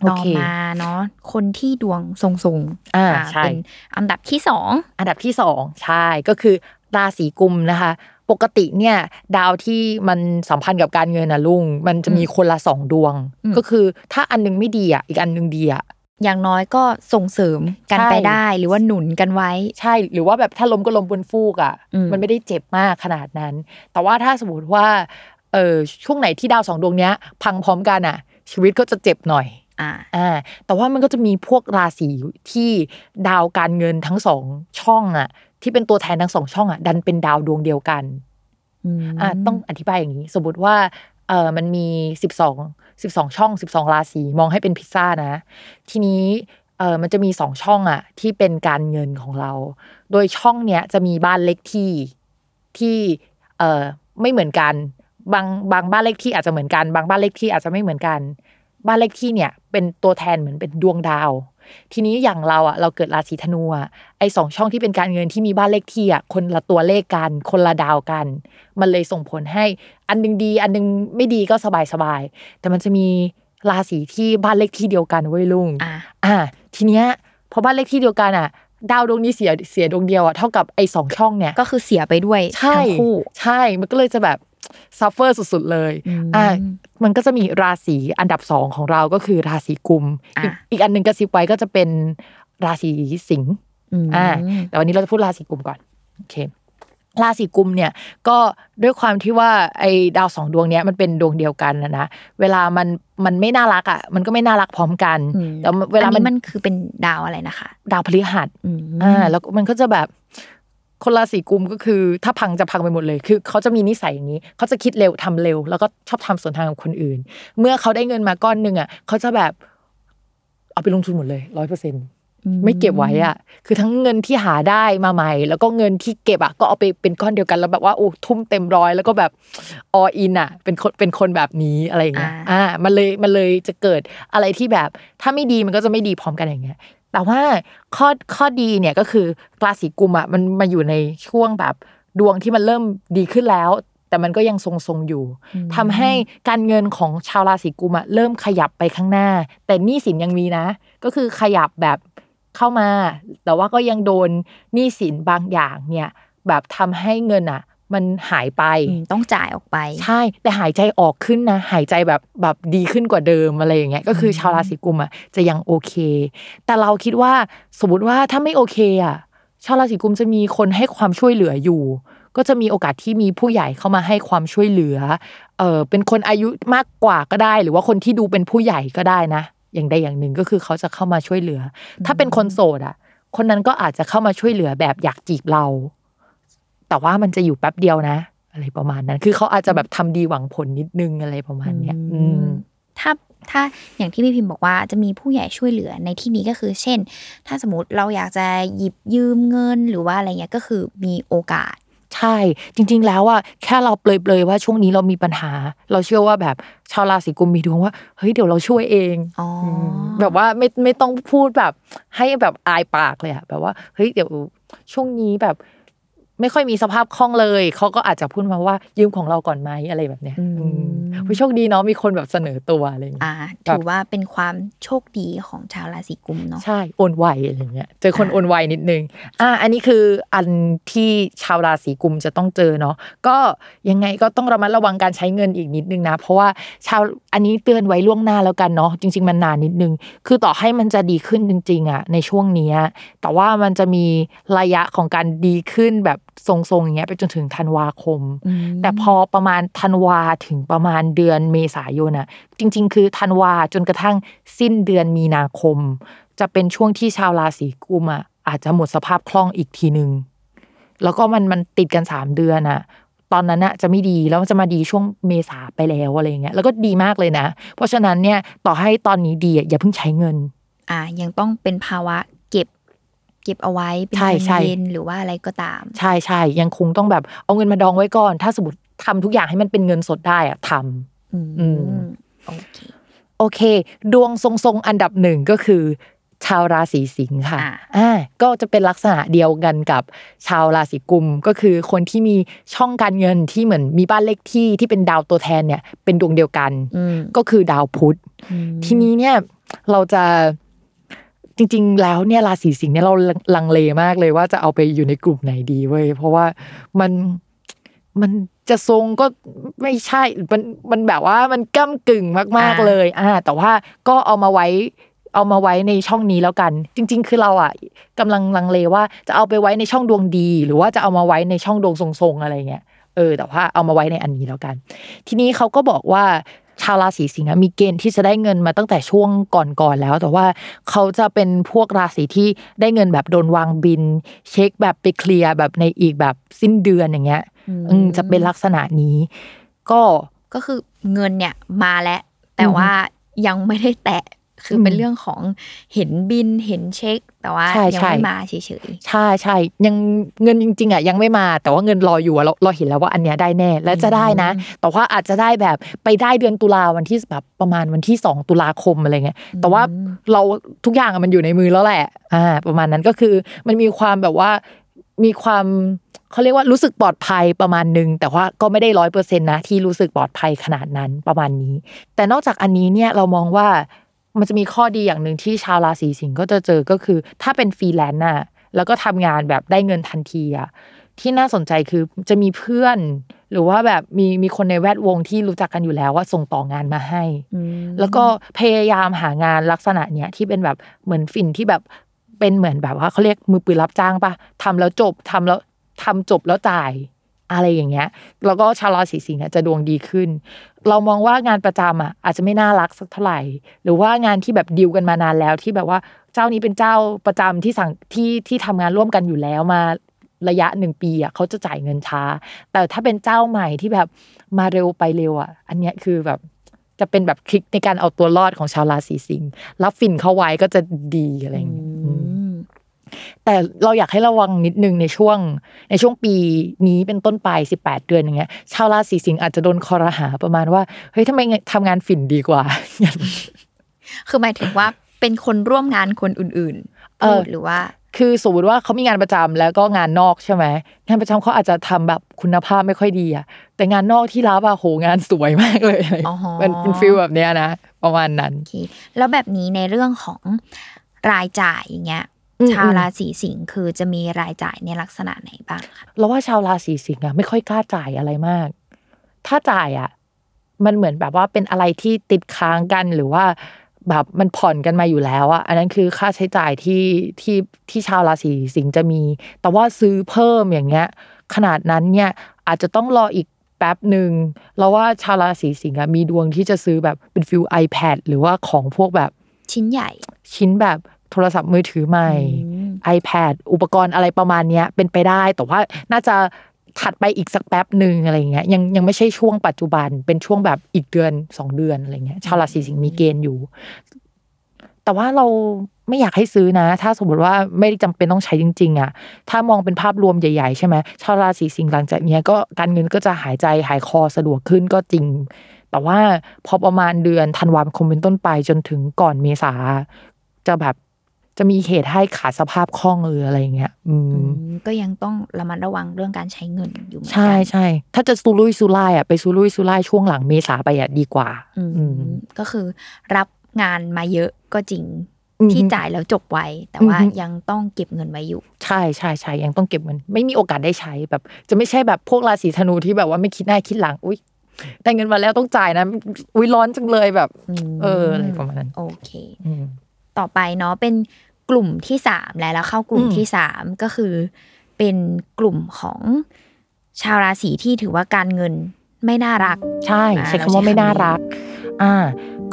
โอ
ต่อ
เค
มาเนาะคนที่ดวงทรงๆ
อ่า
อ่า
ใช่
เป็นอันดับที่สอง
อันดับที่สองใช่ก็คือราศีกุมนะคะ ปกติเนี่ย ดาวที่มันสัมพันธ์กับการเงินนะลุง มันจะมีคนละสองดวง ก็คือถ้าอันหนึงไม่ดีอะอีกอันหนึงดีอะ
อย่างน้อยก็ส่งเสริมกัน
ใช่
ไปได้หรือว่าหนุนกันไว้
ใช่หรือว่าแบบถ้าล้มก็ล้มบนฟูกอะ
อืม
มันไม่ได้เจ็บมากขนาดนั้น แต่ว่าถ้าสมมติว่าเออช่วงไหนที่ดาวสองดวงเนี้ย พังพร้อมกันอะ ชีวิตก็จะเจ็บหน่อย
อ่า
อ่าแต่ว่ามันก็จะมีพวกราศีที่ดาวการเงินทั้งสองช่องอะ ที่เป็นตัวแทนทั้งสองช่องอะดันเป็นดาวดวงเดียวกันอะต้องอธิบายอย่างนี้ สมมติว่าเออมันมีสิบสองสิบสองช่องสิบสองราศีมองให้เป็นพิซซ่านะ ทีนี้เออมันจะมีสองช่องอะ ที่เป็นการเงินของเรา โดยช่องเนี้ยจะมีบ้านเลขที่ที่เออไม่เหมือนกัน บางบางบ้านเลขที่อาจจะเหมือนกัน บางบ้านเลขที่อาจจะไม่เหมือนกัน บ้านเลขที่เนี่ย เป็นตัวแทนเหมือนเป็นดวงดาว ทีนี้อย่างเราอะเราเกิดราศีธนูอะไอสองช่องที่เป็นการเงินที่มีบ้านเลขที่อะคนละตัวเลขกันคนละดาวกัน มันเลยส่งผลให้อันหนึงดี อันหนึงไม่ดีก็สบายสบายๆแต่มันจะมีราศีที่บ้านเลขที่เดียวกันเว้ยลุง
อ่า
อ่า ทีเนี้ยพอบ้านเลขที่เดียวกันอะดาวดวงนี้เสียเสียดวงเดียวอะเท่ากับไอ้สองช่องเนี่ย
ก็คือเสียไปด้วย
ใช่
ทั้งคู่
ใช่ มันก็เลยจะแบบ suffer สุดๆเลย
อืม
อ่ามันก็จะมีราศีอันดับสองของเราก็คือราศีกุมภ์
อะ
อีกอีกอันหนึ่งกระซิบไว้ก็จะเป็นราศีสิงห์อื
ม
อ่าแต่วันนี้เราจะพูดราศีกุมภ์ก่อนโอเคราศีกุมภ์เนี่ยก็ด้วยความที่ว่าไอ้ดาวสองดวงเนี้ยมันเป็นดวงเดียวกันนะนะเวลามันมันไม่น่ารักอะมันก็ไม่น่ารักพร้อมกัน
อืม
แต่เวลา
อัน
มั
นี้
น
มันคือเป็นดาวอะไรนะคะ
ดาวพฤหัส
อืม
อ่าแล้วมันก็จะแบบ คนราศีกุมก็คือ ถ้าพังจะพังไปหมดเลย คือเขาจะมีนิสัยอย่างนี้เขาจะคิดเร็วทำเร็ว แล้วก็ชอบทำสวนทางกับคนอื่น เมื่อเขาได้เงินมาก้อนหนึ่งอะเขาจะแบบ เอาไปลงทุนหมดเลยร้อยเปอร์เซ็นไม่เก็บไว้อะ คือทั้งเงินที่หาได้มาใหม่ แล้วก็เงินที่เก็บอะก็เอาไปเป็นก้อนเดียวกันแล้วแบบว่าโอ้ทุ่มเต็มร้อยแล้วก็แบบออินอะ เป็นคนเป็นคนแบบนี้อะไรอย่างเงี้ย
อ่า
อ่ามันเลยมันเลยจะเกิดอะไรที่แบบ ถ้าไม่ดีมันก็จะไม่ดีพร้อมกันอย่างเงี้ย แต่ว่าข้อข้อดีเนี่ยก็คือราศีกุมอะมันมาอยู่ในช่วงแบบดวงที่มันเริ่มดีขึ้นแล้ว แต่มันก็ยังทรงๆอยู่ทำให้การเงินของชาวราศีกุมอะเริ่มขยับไปข้างหน้า แต่หนี้สินยังมีนะ ก็คือขยับแบบเข้ามา แต่ว่าก็ยังโดนหนี้สินบางอย่างเนี่ยแบบทำให้เงินอะ มันหายไป
อืมต้องจ่ายออกไป
ใช่ แต่หายใจออกขึ้นนะ หายใจแบบแบบดีขึ้นกว่าเดิมอะไรอย่างเงี้ยก็คือชาวราศีกุมอะจะยังโอเค แต่เราคิดว่าสมมติว่าถ้าไม่โอเคอะชาวราศีกุมจะมีคนให้ความช่วยเหลืออยู่ ก็จะมีโอกาสที่มีผู้ใหญ่เข้ามาให้ความช่วยเหลือเออเป็นคนอายุมากกว่าก็ได้ หรือว่าคนที่ดูเป็นผู้ใหญ่ก็ได้นะ อย่างใดอย่างหนึ่งก็คือเขาจะเข้ามาช่วยเหลือ ถ้าเป็นคนโสดอะ คนนั้นก็อาจจะเข้ามาช่วยเหลือแบบอยากจีบเรา แต่ว่ามันจะอยู่แป๊บเดียวนะ อะไรประมาณนั้น คือเขาอาจจะแบบทำดีหวังผลนิดนึงอะไรประมาณเนี้ยอืม
ถ้าถ้าอย่างที่พี่พิมพ์บอกว่าจะมีผู้ใหญ่ช่วยเหลือในที่นี้ก็คือ เช่น ถ้าสมมติเราอยากจะหยิบยืมเงินหรือว่าอะไรเงี้ยก็คือมีโอกาส
ใช่จริง ๆ แล้วอะแค่เราเปลยๆว่าช่วงนี้เรามีปัญหา เราเชื่อว่าแบบชาวราศีกุมมีดวงว่าเฮ้ยเดี๋ยวเราช่วยเอง
อ๋ออ
แบบว่าไม่ไม่ต้องพูดแบบให้แบบอายปากเลยอะแบบว่าเฮ้ยเดี๋ยวช่วงนี้แบบ ไม่ค่อยมีสภาพคล่องเลยเขาก็อาจจะพูดมาว่ายืมของเราก่อนไหมอะไรแบบเนี้ย
อืม
อืมผู้โชคดีเนาะมีคนแบบเสนอตัวอะไรอย่างเงี้ย
อ่าถือว่าเป็นความโชคดีของชาวราศีกุมเนาะ
ใช่โอนไวอะไรเงี้ยเจอคนโอนไวนิดนึงอ่าอันนี้คืออันที่ชาวราศีกุมจะต้องเจอเนาะก็ยังไงก็ต้องระมัดระวังการใช้เงินอีกนิดนึงนะ เพราะว่าชาวอันนี้เตือนไว้ล่วงหน้าแล้วกันเนาะจริง ๆ มันนานนิดนึง คือต่อให้มันจะดีขึ้นจริงๆอะในช่วงเนี้ยแต่ว่ามันจะมีระยะของการดีขึ้นแบบทรงๆอย่างเงี้ยไปจนถึงธันวาคม
อืม
แต่พอประมาณธันวาถึงประมาณเดือนเมษายนอะจริง ๆ คือธันวาจนกระทั่งสิ้นเดือนมีนาคม จะเป็นช่วงที่ชาวราศีกุมอะอาจจะหมดสภาพคล่องอีกทีหนึ่งแล้วก็มันมันติดกันสามเดือนอะตอนนั้นอะจะไม่ดีแล้วมันจะมาดีช่วงเมษาไปแล้วอะไรเงี้ยแล้วก็ดีมากเลยนะ เพราะฉะนั้นเนี่ยต่อให้ตอนนี้ดีอะอย่าเพิ่งใช้เงิน
อ่ายังต้องเป็นภาวะ เก็บเก็บเอาไว้เป็น
ใช่
เงิน
ใช่
เย็นหรือว่าอะไรก็ตาม
ใช่ใช่ยังคงต้องแบบเอาเงินมาดองไว้ก่อน ถ้าสมมติทำทุกอย่างให้มันเป็นเงินสดได้อะทำ
อืม
อืม
โอเค
โอเค ดวงทรงๆอันดับหนึ่งก็คือ ชาวราศีสิงค์ค่ะ
อ่า
อ่าก็จะเป็นลักษณะเดียวกันกับชาวราศีกุมก็คือคนที่มีช่องการเงินที่เหมือนมีบ้านเลขที่ที่เป็นดาวตัวแทนเนี่ยเป็นดวงเดียวกัน
อืม
ก็คือดาวพุธ
อืม
ทีนี้เนี่ยเราจะ จริง ๆ แล้วเนี่ยราศีสิงห์เนี่ยเราลังเลมากเลยว่าจะเอาไปอยู่ในกลุ่มไหนดีเว้ยเพราะว่ามันมันจะทรงก็ไม่ใช่ มันมันแบบว่ามันก้ากึ่งมากๆเลยอ่าแต่ว่าก็เอามาไว้เอามาไว้ในช่องนี้แล้วกัน จริง ๆ คือเราอะกำลังลังเลว่าจะเอาไปไว้ในช่องดวงดี หรือว่าจะเอามาไว้ในช่องดวงทรงๆอะไรเงี้ยเออ แต่ว่าเอามาไว้ในอันนี้แล้วกัน ทีนี้เขาก็บอกว่า ชาวราศีสิงห์อะมีเกณฑ์ที่จะได้เงินมาตั้งแต่ช่วงก่อนๆแล้ว แต่ว่าเขาจะเป็นพวกราศีที่ได้เงินแบบโดนวางบิน เช็คแบบไปเคลียร์แบบในอีกแบบสิ้นเดือนอย่างเงี้ยอืมจะเป็นลักษณะนี้ ก็
ก็คือเงินเนี่ยมาแล้ว แต่ว่ายังไม่ได้แตะ คือเป็น
อืม
เรื่องของเห็นบินเห็นเช็ค แต่ว่า
ใช่
ยั
ใช่
ไม่มาเฉย
ใช่ใช่ยังเงินจริง ๆอะยังไม่มา แต่ว่าเงินรออยู่อะเราเราเห็นแล้วว่าอันเนี้ยได้แน่และจะได้นะ แต่ว่าอาจจะได้แบบไปได้เดือนตุลาวันที่แบบประมาณวันที่สองตุลาคมอะไรเงี้ยแต่ว่าเราทุกอย่างอะมันอยู่ในมือแล้วแหละอ่าประมาณนั้นก็คือมันมีความแบบว่ามีความเขาเรียกว่ารู้สึกปลอดภัยประมาณนึง แต่ว่าก็ไม่ได้ร้อยเปอร์เซ็นต์นะที่รู้สึกปลอดภัยขนาดนั้นประมาณนี้ แต่นอกจากอันนี้เนี่ยเรามองว่า มันจะมีข้อดีอย่างหนึ่งที่ชาวราศีสิงห์ก็จะเจอก็คือ ถ้าเป็นฟรีแลนซ์น่ะแล้วก็ทำงานแบบได้เงินทันทีอะที่น่าสนใจคือจะมีเพื่อน หรือว่าแบบมีมีคนในแวดวงที่รู้จักกันอยู่แล้วว่าส่งต่องานมาให้
ๆอืม
แล้วก็พยายามหางานลักษณะเนี้ยที่เป็นแบบเหมือนฟินที่แบบเป็นเหมือนแบบว่าเขาเรียกมือปืนรับจ้างปะทำแล้วจบทำแล้วทำจบแล้วจ่าย อะไรอย่างเงี้ย แล้วก็ชาวราศีสิงห์จะดวงดีขึ้น เรามองว่างานประจำอะอาจจะไม่น่ารักสักเท่าไหร่ หรือว่างานที่แบบดีลกันมานานแล้วที่แบบว่าเจ้านี้เป็นเจ้าประจำที่สั่งที่ที่ทำงานร่วมกันอยู่แล้วมาระยะหนึ่งปีอะเขาจะจ่ายเงินช้า แต่ถ้าเป็นเจ้าใหม่ที่แบบมาเร็วไปเร็วอะ อันเนี้ยคือแบบจะเป็นแบบคลิกในการเอาตัวรอดของชาวราศีสิงห์รับฟินเข้าไว้ก็จะดีอะไรอย่างเงี้ย แต่เราอยากให้ระวังนิดนึงในช่วง ในช่วงปีนี้เป็นต้นไป 18 เดือนอย่างเงี้ยชาวราศีสิงห์อาจจะโดนคอรหาประมาณว่าเฮ้ยทำไมทำงานฝิ่นดีกว่า
คือหมายถึงว่าเป็นคนร่วมงานคนอื่นๆ
เออ
พูดหรือว่า
คือสมมติว่าเขามีงานประจำแล้วก็งานนอกใช่ไหมงานประจำเขาอาจจะทำแบบคุณภาพไม่ค่อยดีอะแต่งานนอกที่รับอะโหงานสวยมากเลยอะไร
อ๋อ
มันเป็นฟิลแบบเนี้ยนะ ประมาณนั้น
โอเคแล้วแบบนี้ในเรื่องของรายจ่ายอย่างเงี้ย
อืม
ชาวราศีสิงห์คือจะมีรายจ่ายในลักษณะไหนบ้างคะ
เราว่าชาวราศีสิงห์อะไม่ค่อยกล้าจ่ายอะไรมาก ถ้าจ่ายอะมันเหมือนแบบว่าเป็นอะไรที่ติดค้างกันหรือว่าแบบมันผ่อนกันมาอยู่แล้วอะอันนั้นคือค่าใช้จ่ายที่ที่ที่ชาวราศีสิงห์จะมี แต่ว่าซื้อเพิ่มอย่างเงี้ย ขนาดนั้นเนี่ยอาจจะต้องรออีกแป๊บหนึ่งเราว่าชาวราศีสิงห์อะมีดวงที่จะซื้อแบบเป็นฟิล iPad หรือว่าของพวกแบบ
ชิ้นใหญ่
ชิ้นแบบ โทรศัพท์มือถือใหม่
อืม
iPad อุปกรณ์อะไรประมาณเนี้ยเป็นไปได้ แต่ว่าน่าจะถัดไปอีกสักแป๊บหนึ่งอะไรเงี้ยยังยังไม่ใช่ช่วงปัจจุบันเป็นช่วงแบบอีกเดือนสองเดือนอะไรเงี้ยชาวราศีสิงห์มีเกณฑ์อยู่ แต่ว่าเราไม่อยากให้ซื้อนะ ถ้าสมมติว่าไม่ได้จำเป็นต้องใช้จริง ๆ อะ ถ้ามองเป็นภาพรวมใหญ่ ๆ ใช่ไหมชาวราศีสิงห์หลังจากเนี้ยก็การเงินก็จะหายใจหายคอสะดวกขึ้นก็จริง แต่ว่าพอประมาณเดือนธันวาคมเป็นต้นไปจนถึงก่อนเมษาจะแบบ จะมีเหตุให้ขาดสภาพคล่องหรืออะไรเงี้ยอืม
อืมก็ยังต้องระมัดระวังเรื่องการใช้เงินอยู่เหมือนกั
ใช่ใช่ถ้าจะซูลุยซูไล่อะไปซูลุยซูไล่ช่วงหลังเมษาไปอะดีกว่า
อืม
อืม
ก็คือรับงานมาเยอะก็จริง
อืม
ที่จ่ายแล้วจบไวแต่ว่า
อืม
ยังต้องเก็บเงินไว้อยู่
ใช่ใช่ใช่ยังต้องเก็บเงิน ไม่มีโอกาสได้ใช้แบบ จะไม่ใช่แบบพวกราศีธนูที่แบบว่าไม่คิดหน้าคิดหลังอุ้ยได้เงินมาแล้วต้องจ่ายนะอุ้ยร้อนจังเลยแบบ
อืม
เอออะไรประมาณนั้น
โอเค
อืม
ต่อไปเนาะเป็น กลุ่มที่สามแล้วแล้วเข้ากลุ่ม
อืม
ที่สามก็คือเป็นกลุ่มของชาวราศีที่ถือว่าการเงินไม่น่ารัก
ใช่
อ่า
ใช้
เรา
คำว่า
ใช้
ไม่น่า
คำนี้
รัก อ่า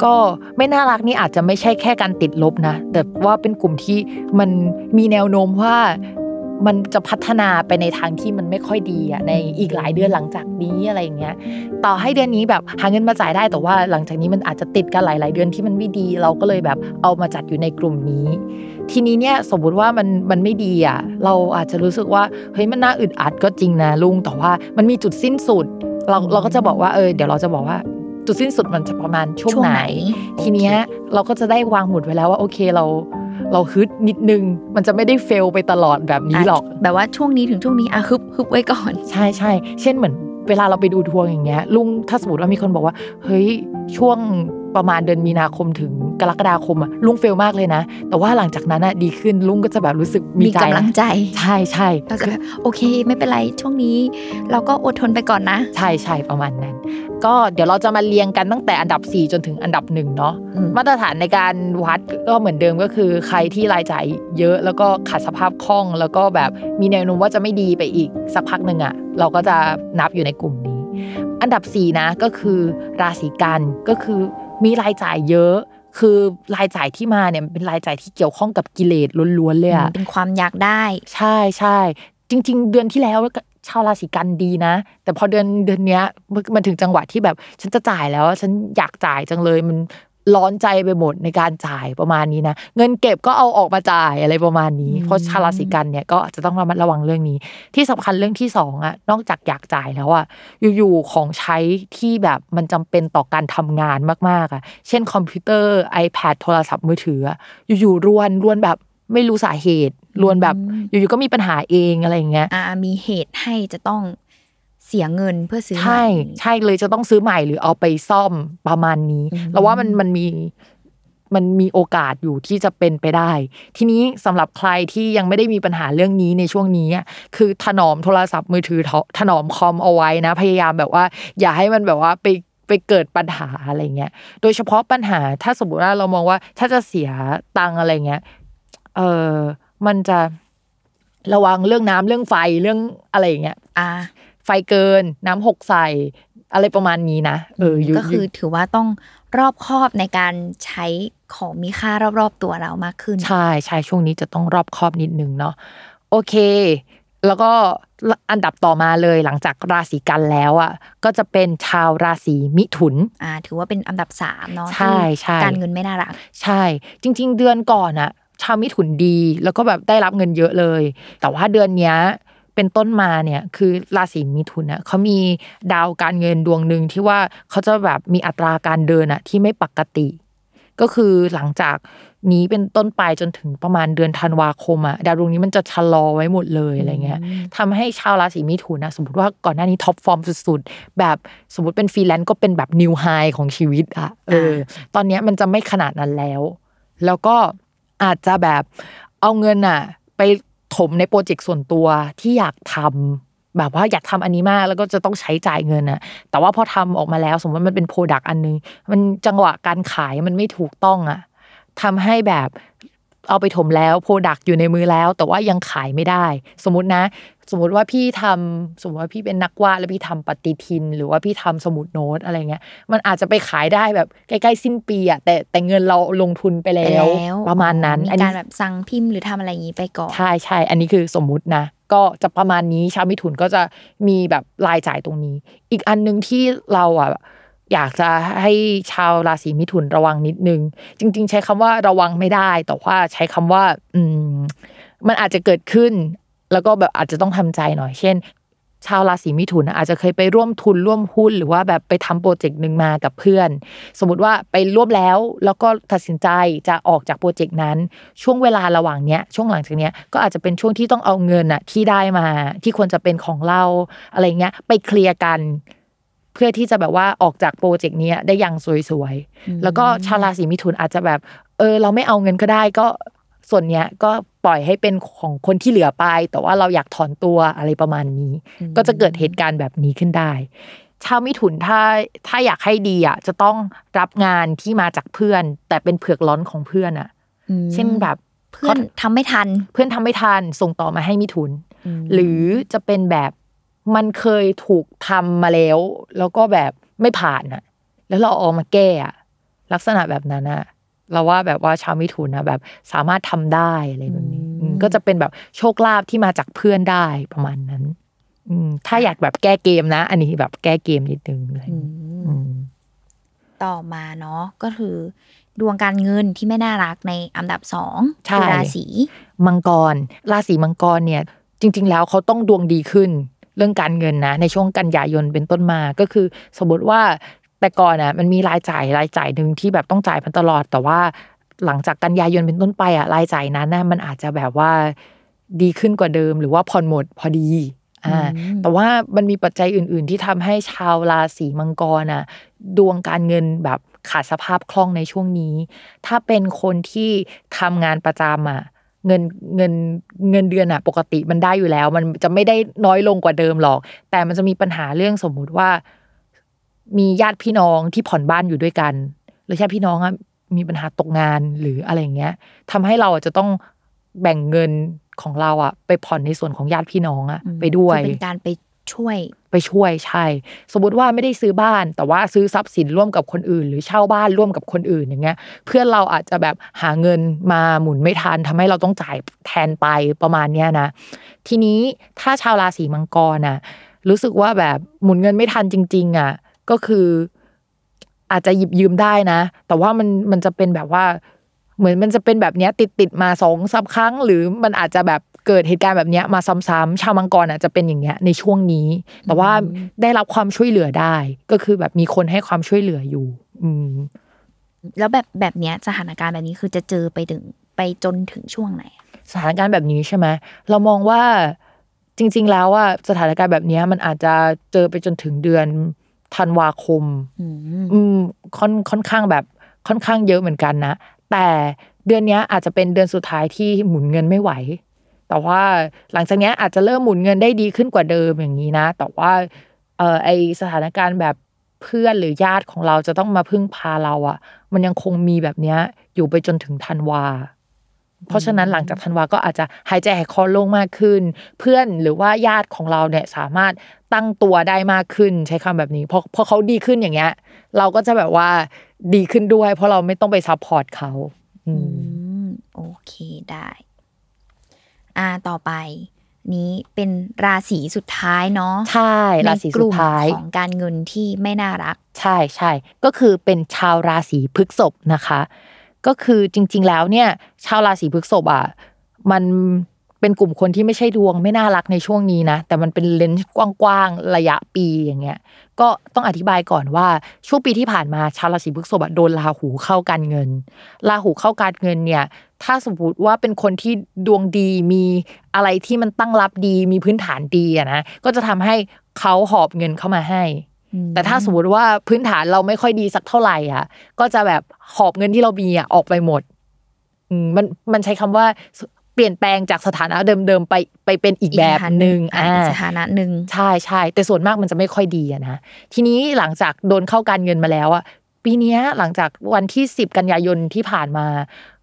ก็ไม่น่ารักนี่อาจจะไม่ใช่แค่การติดลบนะ แต่ว่าเป็นกลุ่มที่มันมีแนวโน้มว่า มันจะพัฒนาไปในทางที่มันไม่ค่อยดีอะในอีกหลายเดือนหลังจากนี้อะไรอย่างเงี้ย ต่อให้เดือนนี้แบบหาเงินมาจ่ายได้แต่ว่าหลังจากนี้มันอาจจะติดกันหลาย ๆ เดือนที่มันไม่ดี เราก็เลยแบบเอามาจัดอยู่ในกลุ่มนี้ ทีนี้เนี่ยสมมติว่ามันมันไม่ดีอะเราอาจจะรู้สึกว่าเฮ้ยมันน่าอึดอัดก็จริงนะลุงแต่ว่ามันมีจุดสิ้นสุด เราเราก็จะบอกว่าเออเดี๋ยวเราจะบอกว่าจุดสิ้นสุดมันจะประมาณช่วง
ช่วง
ไห
ไห
น
น
ทีเนี้ยเราก็จะได้วางหมุดไว้แล้วว่าโอเคเรา เราฮึดนิดนึง มันจะไม่ได้เฟลไปตลอดแบบนี้หรอกะ
แบบว่าช่วงนี้ถึงช่วงนี้อะฮึบฮึบไว้ก่อน
ใช่ใช่เช่นเหมือนเวลาเราไปดูดวงอย่างเงี้ยลุงถ้าสมมติว่ามีคนบอกว่า เฮ้ยช่วง ประมาณเดือนมีนาคมถึงกรกฎาคมอะลุงเฟลมากเลยนะ แต่ว่าหลังจากนั้นอะดีขึ้นลุงก็จะแบบรู้สึกมี
มี
ใจ
กำลังใจ
ใช่ใช่
เราจะแบบโอเค ไม่เป็นไรช่วงนี้ เราก็อดทนไปก่อนนะ
ใช่ใช่ประมาณนั้น ก็เดี๋ยวเราจะมาเรียงกันตั้งแต่อันดับ 4 จนถึงอันดับหนึ่งเนาะ
อืม
มาตรฐานในการวัดก็เหมือนเดิมก็คือ ใครที่รายจ่ายเยอะแล้วก็ขาดสภาพคล่อง แล้วก็แบบมีแนวโน้มว่าจะไม่ดีไปอีกสักพักหนึ่งอะเราก็จะนับอยู่ในกลุ่มนี้ อันดับ4นะก็คือราศีกันก็คือ มีรายจ่ายเยอะ คือรายจ่ายที่มาเนี่ยมันเป็นรายจ่ายที่เกี่ยวข้องกับกิเลสล้วนๆเลยอะ
เป็นความอยากได้
ใช่ใช่จริง ๆ เดือนที่แล้วก็ชาวราศีกันดีนะ แต่พอเดือนเดือนเนี้ยมันมันถึงจังหวะที่แบบ ฉันจะจ่ายแล้ว ฉันอยากจ่ายจังเลยมัน ร้อนใจไปหมดในการจ่ายประมาณนี้นะเงินเก็บก็เอาออกมาจ่ายอะไรประมาณนี้
อืม
เพราะชาวราศีกันเนี่ยก็จะต้องระมัดระวังเรื่องนี้ ที่สำคัญเรื่องที่สองอะนอกจากอยากจ่ายแล้วอะอยู่ๆของใช้ที่แบบมันจำเป็นต่อการทำงานมากๆอะเช่นคอมพิวเตอร์ iPad โทรศัพท์มือถืออะอยู่ๆรวนรวนแบบไม่รู้สาเหตุรวนแบบอยู่ๆก็มีปัญหาเองอะไรอย่างเงี้ย
อ่ามีเหตุให้จะต้อง เสียเงินเพื่อซื้อ
ใช่
ใหม่
ใช่เลยจะต้องซื้อใหม่หรือเอาไปซ่อมประมาณนี้
อืม
แล้วว่ามันมันมีมันมีโอกาสอยู่ที่จะเป็นไปได้ ทีนี้สำหรับใครที่ยังไม่ได้มีปัญหาเรื่องนี้ในช่วงนี้อะคือถนอมโทรศัพท์มือถือถถนอมคอมเอาไว้นะ พยายามแบบว่า อย่าให้มันแบบว่าไปไปเกิดปัญหาอะไรเงี้ย โดยเฉพาะปัญหาถ้าสมมติว่าเรามองว่าถ้าจะเสียตังค์อะไรเงี้ย เออมันจะระวังเรื่องน้ำเรื่องไฟเรื่องอะไรอย่างเงี้ย
อ่า
ไฟเกิน น้ำหกใส่อะไรประมาณนี้นะเอออยู่
ก็คือถือว่าต้องรอบคอบในการใช้ของมีค่ารอบๆตัวเรามากขึ้น
ใช่ใช่ช่วงนี้จะต้องรอบคอบนิดนึงเนาะโอเค แล้วก็อันดับต่อมาเลยหลังจากราศีกันแล้วอะก็จะเป็นชาวราศีมิถุน
อ่าถือว่าเป็นอันดับสามเนาะ
ใช่
ที่
ใช่
การเงินไม่น่ารัก
ใช่ จริง ๆ เดือนก่อนอะชาวมิถุนดีแล้วก็แบบได้รับเงินเยอะเลย แต่ว่าเดือนเนี้ย เป็นต้นมาเนี่ยคือราศีมิถุนอะเขามีดาวการเงินดวงหนึ่งที่ว่าเขาจะแบบมีอัตราการเดินอะที่ไม่ปกติ ก็คือหลังจากนี้เป็นต้นไปจนถึงประมาณเดือนธันวาคมอะดาวดวงนี้มันจะชะลอไว้หมดเลยอะไรเงี้ยทำให้ชาวราศีมิถุนนะสมมติว่าก่อนหน้านี้ top form สุดๆ แบบสมมติเป็นฟรีแลนซ์ก็เป็นแบบ new high ของชีวิตอะเออ ตอนเนี้ยมันจะไม่ขนาดนั้นแล้ว แล้วก็อาจจะแบบเอาเงินอะไป ถมในโปรเจกต์ส่วนตัวที่อยากทำแบบว่าอยากทำอันนี้มากแล้วก็จะต้องใช้จ่ายเงินอะแต่ว่าพอทำออกมาแล้ว สมมติมันเป็น product อันนึง มันจังหวะการขายมันไม่ถูกต้องอะทำให้แบบ เอาไปถมแล้ว product อยู่ในมือแล้ว แต่ว่ายังขายไม่ได้ สมมตินะ สมมติว่าพี่ทำสมมติว่าพี่เป็นนักวาดแล้วพี่ทำปฏิทิน หรือว่าพี่ทำสมุดโน้ตอะไรเงี้ย มันอาจจะไปขายได้แบบใกล้ๆสิ้นปีอะแต่แต่เงินเราลงทุนไป
ไป
แล้ว ประมาณนั้น
มี
อัน
กา
นี้
รแบบสั่งพิมพ์หรือทำอะไรอย่างนี้ไปก่อน
ใช่ใช่อันนี้คือสมมุตินะก็จะประมาณนี้ชาวมิถุนก็จะมีแบบรายจ่ายตรงนี้ อีกอันหนึ่งที่เราอะ อยากจะให้ชาวราศีมิถุนระวังนิดนึง จริง ๆ ใช้คำว่าระวังไม่ได้ แต่ว่าใช้คำว่าอืมมันอาจจะเกิดขึ้น แล้วก็แบบอาจจะต้องทำใจหน่อย เช่น ชาวราศีมิถุนอาจจะเคยไปร่วมทุนร่วมหุ้น หรือว่าแบบไปทำโปรเจกต์หนึ่งมากับเพื่อน สมมติว่าไปร่วมแล้วแล้วก็ตัดสินใจจะออกจากโปรเจกต์นั้น ช่วงเวลาระหว่างเนี้ยช่วงหลังจากเนี้ยก็อาจจะเป็นช่วงที่ต้องเอาเงินอะที่ได้มา ที่ควรจะเป็นของเราอะไรเงี้ยไปเคลียร์กัน พื่อที่จะแบบว่าออกจากโปรเจกต์เนี้ยได้อย่างสวยๆ แล้วก็ชาวราศีมิถุนอาจจะแบบเออเราไม่เอาเงินก็ได้ก็ส่วนเนี้ยก็ปล่อยให้เป็นของคนที่เหลือไป แต่ว่าเราอยากถอนตัวอะไรประมาณนี้ ก็จะเกิดเหตุการณ์แบบนี้ขึ้นได้ชาวมิถุนถ้าถ้าอยากให้ดีอะจะต้องรับงานที่มาจากเพื่อน แต่เป็นเผือกร้อนของเพื่อนอะ
อืม
เช่นแบบ
เพื่อนทำไม่ทัน
เพื่อนทำไม่ทันส่งต่อมาให้มิถุน
ม
หรือจะเป็นแบบ มันเคยถูกทำมาแล้ว แล้วก็แบบไม่ผ่านอะแล้วเราเอามาแก้อะลักษณะแบบนั้นอะเราว่าแบบว่าชาวมิถุนนะแบบสามารถทำได้อะไรแบบนี้อืมก็จะเป็นแบบโชคลาภที่มาจากเพื่อนได้ประมาณนั้น อืมถ้าอยากแบบแก้เกมนะ อันนี้แบบแก้เกมนิดนึงอะไรอย่าง
อื
เงี้ย
ม
อืม
ต่อมาเนาะก็คือ ดวงการเงินที่ไม่น่ารักในอันดับสอง
ใช่
คือราศี
มังกร ราศีมังกรเนี่ย จริง ๆ แล้วเขาต้องดวงดีขึ้น เรื่องการเงินนะ ในช่วงกันยายนเป็นต้นมาก็คือ สมมติว่าแต่ก่อนอะมันมีรายจ่ายรายจ่ายหนึ่งที่แบบต้องจ่ายมันตลอด แต่ว่าหลังจากกันยายนเป็นต้นไปอะรายจ่ายนั้นนะมันอาจจะแบบว่าดีขึ้นกว่าเดิม หรือว่าผ่อนหมดพอดีอ่าแต่ว่ามันมีปัจจัยอื่น ๆ ที่ทำให้ชาวราศีมังกรอะดวงการเงินแบบขาดสภาพคล่องในช่วงนี้ ถ้าเป็นคนที่ทำงานประจำอะ เงินเงินเงินเดือนอะปกติมันได้อยู่แล้ว มันจะไม่ได้น้อยลงกว่าเดิมหรอก แต่มันจะมีปัญหาเรื่องสมมุติว่า มีญาติพี่น้องที่ผ่อนบ้านอยู่ด้วยกัน หรือญาติพี่น้องอะมีปัญหาตกงานหรืออะไรอย่างเงี้ยทำให้เราอะจะต้องแบ่งเงินของเราอะไปผ่อนในส่วนของญาติพี่น้องอะ
อืม
ไปด้วย
คือเป็นการไปช่วย
ไปช่วยใช่ สมมติว่าไม่ได้ซื้อบ้าน แต่ว่าซื้อทรัพย์สินร่วมกับคนอื่น หรือเช่าบ้านร่วมกับคนอื่นอย่างเงี้ย เพื่อนเราอาจจะแบบหาเงินมาหมุนไม่ทันทำให้เราต้องจ่ายแทนไปประมาณเนี้ยนะ ทีนี้ถ้าชาวราศีมังกรน่ะรู้สึกว่าแบบหมุนเงินไม่ทันจริง ๆ อะ ก็คือ อาจจะหยิบยืมได้นะ แต่ว่ามันมันจะเป็นแบบว่าเหมือนมันจะเป็นแบบเนี้ยติดติดมาสองสามครั้ง หรือมันอาจจะแบบ เกิดเหตุการณ์แบบเนี้ยมาซ้ำๆชาวมังกรอาจจะเป็นอย่างเงี้ยในช่วงนี้ แต่ว่าได้รับความช่วยเหลือได้ ก็คือแบบมีคนให้ความช่วยเหลืออยู่ อืม
แล้วแบบแบบเนี้ยสถานการณ์แบบนี้คือจะเจอไปถึงไปจนถึงช่วงไหน
สถานการณ์แบบนี้ใช่ไหมเรามองว่าจริง ๆ แล้วว่าสถานการณ์แบบเนี้ยมันอาจจะเจอไปจนถึงเดือนธันวาคม
อืม
อืมค่อนค่อนข้างแบบค่อนข้างเยอะเหมือนกันนะแต่เดือนเนี้ยอาจจะเป็นเดือนสุดท้ายที่หมุนเงินไม่ไหว แต่ว่าหลังจากนี้อาจจะเริ่มหมุนเงินได้ดีขึ้นกว่าเดิมอย่างนี้นะ แต่ว่าเออไอสถานการณ์แบบเพื่อนหรือญาติของเราจะต้องมาพึ่งพาเราอะ่ะ มันยังคงมีแบบเนี้ยอยู่ไปจนถึงธันวา เพราะฉะนั้นหลังจากธันวาก็อาจจะหายใจหายคอโล่งมากขึ้น เพื่อนหรือว่าญาติของเราเนี่ยสามารถตั้งตัวได้มากขึ้นใช้คำแบบนี้เพราะเพราะเขาดีขึ้นอย่างเงี้ย เราก็จะแบบว่าดีขึ้นด้วย เพราะเราไม่ต้องไป support เขาอืม
โอเคได้ อ่าต่อไป นี้เป็นราศีสุดท้ายเนาะ
ใช่ราศีสุดท้ายในกลุ่ม
ของการเงินที่ไม่น่ารัก
ใช่ใช่ก็คือเป็นชาวราศีพฤษภนะคะ ก็คือจริง ๆ แล้วเนี่ย ชาวราศีพฤษภอะมัน เป็นกลุ่มคนที่ไม่ใช่ดวงไม่น่ารักในช่วงนี้นะ แต่มันเป็นเลนส์กว้างๆระยะปีอย่างเงี้ยก็ต้องอธิบายก่อนว่าช่วงปีที่ผ่านมาชาวราศีพฤษภอะโดนราหูเข้าการเงินราหูเข้าการเงินเนี่ย ถ้าสมมติว่าเป็นคนที่ดวงดีมีอะไรที่มันตั้งรับดีมีพื้นฐานดีอะนะก็จะทำให้เขาหอบเงินเข้ามาให้แต่ถ้าสมมติว่าพื้นฐานเราไม่ค่อยดีสักเท่าไหร่อะ ก็จะแบบหอบเงินที่เรามีอะออกไปหมดอืมมันมันใช้คำว่า เปลี่ยนแปลงจากสถานะเดิมๆไปไปเป็นอีกแบบหนึ่ง
อ่า
อ่า
สถานะหนึ่ง
ใช่ใช่แต่ส่วนมากมันจะไม่ค่อยดีอะนะทีนี้หลังจากโดนเข้าการเงินมาแล้วอะปีเนี้ยหลังจากวันที่ 10 กันยายนที่ผ่านมา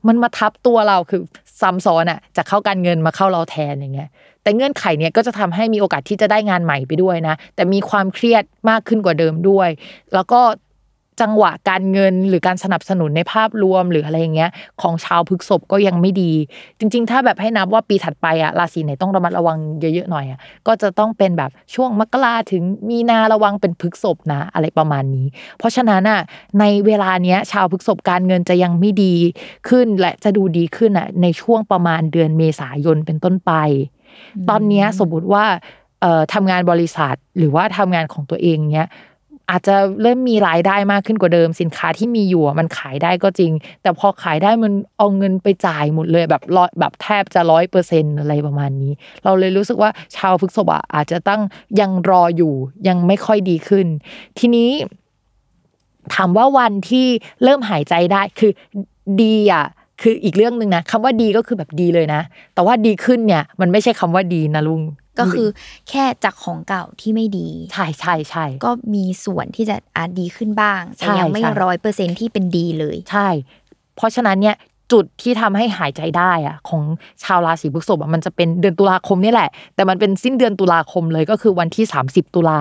มันมาทับตัวเราคือซ้ำซ้อนอะจากเข้าการเงินมาเข้าเราแทนอย่างเงี้ยแต่เงื่อนไขเนี้ยก็จะทำให้มีโอกาสที่จะได้งานใหม่ไปด้วยนะ แต่มีความเครียดมากขึ้นกว่าเดิมด้วย แล้วก็ จังหวะการเงินหรือการสนับสนุนในภาพรวมหรืออะไรอย่างเงี้ยของชาวพฤกษภก็ยังไม่ดี จริง ๆ ถ้าแบบให้นับว่าปีถัดไปอะราศีไหนต้องระมัดระวังเยอะๆหน่อยอะก็จะต้องเป็นแบบช่วงมกราถึงมีนาระวังเป็นพฤกษภนะอะไรประมาณนี้ เพราะฉะนั้นอะในเวลาเนี้ยชาวพฤกษภการเงินจะยังไม่ดีขึ้นและจะดูดีขึ้นอะในช่วงประมาณเดือนเมษายนเป็นต้นไป ตอนเนี้ยสมมติว่าเอ่อทำงานบริษัทหรือว่าทำงานของตัวเองเนี้ย อาจจะเริ่มมีรายได้มากขึ้นกว่าเดิม สินค้าที่มีอยู่มันขายได้ก็จริง แต่พอขายได้มันเอาเงินไปจ่ายหมดเลยแบบร้อยแบบแทบจะร้อยเปอร์เซ็นอะไรประมาณนี้ เราเลยรู้สึกว่าชาวพฤกษภอะอาจจะตั้งยังรออยู่ยังไม่ค่อยดีขึ้น ทีนี้ ถามว่าวันที่เริ่มหายใจได้คือดีอะคืออีกเรื่องหนึ่งนะคำว่าดีก็คือแบบดีเลยนะ แต่ว่าดีขึ้นเนี่ย มันไม่ใช่คำว่าดีนะลุง
ก็คือแค่จากของเก่าที่ไม่ดี
ใช่ใช่ใช่
ก็มีส่วนที่จะอาจดีขึ้นบ้างแต่
ใช่
ยังไม่
ใช่
ร้อยเปอร์เซ็นที่เป็นดีเลย
ใช่ เพราะฉะนั้นเนี่ยจุดที่ทำให้หายใจได้อะของชาวราศีพฤษภอะมันจะเป็นเดือนตุลาคมนี่แหละ แต่มันเป็นสิ้นเดือนตุลาคมเลยก็คือวันที่ 30 ตุลา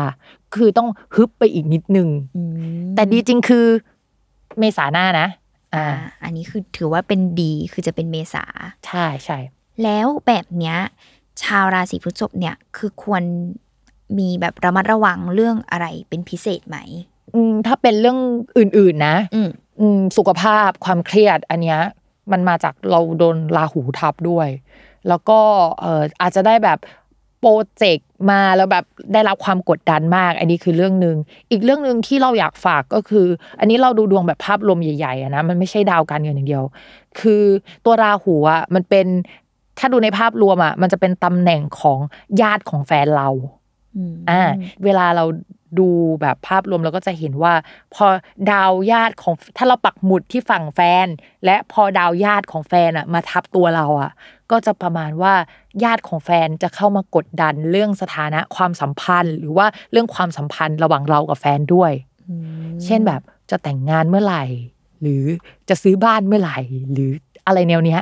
คือต้องฮึบไปอีกนิดนึง
อืม
แต่ดีจริงคือเมษาหน้านะ
อ่า
อ่า
อันนี้คือถือว่าเป็นดีคือจะเป็นเมษา
ใช่ใช่
แล้วแบบเนี้ย ชาวราศีพฤษภเนี่ยคือควรมีแบบระมัดระวังเรื่องอะไรเป็นพิเศษไหม
อืมถ้าเป็นเรื่องอื่น ๆ นะ
อืม
อืมสุขภาพความเครียดอันเนี้ยมันมาจากเราโดนราหูทับด้วย แล้วก็เอ่ออาจจะได้แบบโปรเจกต์มาแล้วแบบได้รับความกดดันมาก อันนี้คือเรื่องหนึ่งอีกเรื่องหนึ่งที่เราอยากฝากก็คือ อันนี้เราดูดวงแบบภาพรวมใหญ่ๆอะนะมันไม่ใช่ดาวการเงินอย่างเดียว คือตัวราหูอะมันเป็น ถ้าดูในภาพรวมอะมันจะเป็นตำแหน่งของญาติของแฟนเรา
อืม
อ่าเวลาเราดูแบบภาพรวมเราก็จะเห็นว่า พอดาวญาติของถ้าเราปักหมุดที่ฝั่งแฟน และพอดาวญาติของแฟนอะมาทับตัวเราอะ ก็จะประมาณว่าญาติของแฟนจะเข้ามากดดันเรื่องสถานะความสัมพันธ์ หรือว่าเรื่องความสัมพันธ์ระหว่างเรากับแฟนด้วย
อืม
เช่นแบบจะแต่งงานเมื่อไหร่ หรือจะซื้อบ้านเมื่อไหร่ หรือ อะไรแนวเนี้ย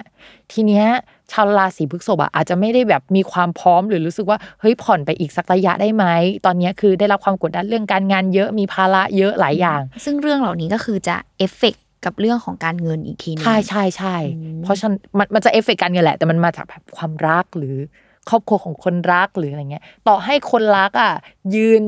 ทีเนี้ยชาวราศีพฤษภอะอาจจะไม่ได้แบบมีความพร้อมหรือรู้สึกว่าเฮ้ยผ่อนไปอีกสักระยะได้ไหมตอนเนี้ยคือได้รับความกดดันเรื่องการงานเยอะมีภาระเยอะหลายอย่าง
ซึ่งเรื่องเหล่านี้ก็คือจะเอฟเฟกต์กับเรื่องของการเงินอีกทีหนึ่ง
ใช่ใช่ใช่
อืม
เพราะฉะนั้นมันมันจะเอฟเฟกต์การเงินแหละแต่มันมาจากแบบความรักหรือครอบครัวของคนรักหรืออะไรเงี้ย ต่อให้คนรักอะยืน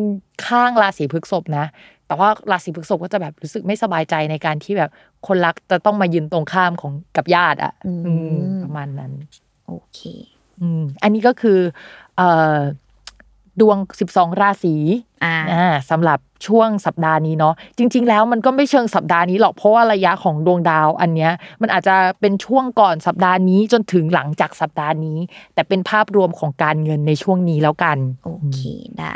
ข้างราศีพฤษภนะ แต่ว่าราศีพฤษภก็จะแบบรู้สึกไม่สบายใจในการที่แบบ คนรักจะต้องมายืนตรงข้ามของกับญาติอะอืมประมาณนั้น
โอเค
อืม อันนี้ก็คือเอ่อดวง 12 ราศี
อ่า
อ่าสำหรับช่วงสัปดาห์นี้เนาะจริง ๆ แล้วมันก็ไม่เชิงสัปดาห์นี้หรอกเพราะว่าระยะของดวงดาวอันเนี้ยมันอาจจะเป็นช่วงก่อนสัปดาห์นี้จนถึงหลังจากสัปดาห์นี้ แต่เป็นภาพรวมของการเงินในช่วงนี้แล้วกัน
โอเคได้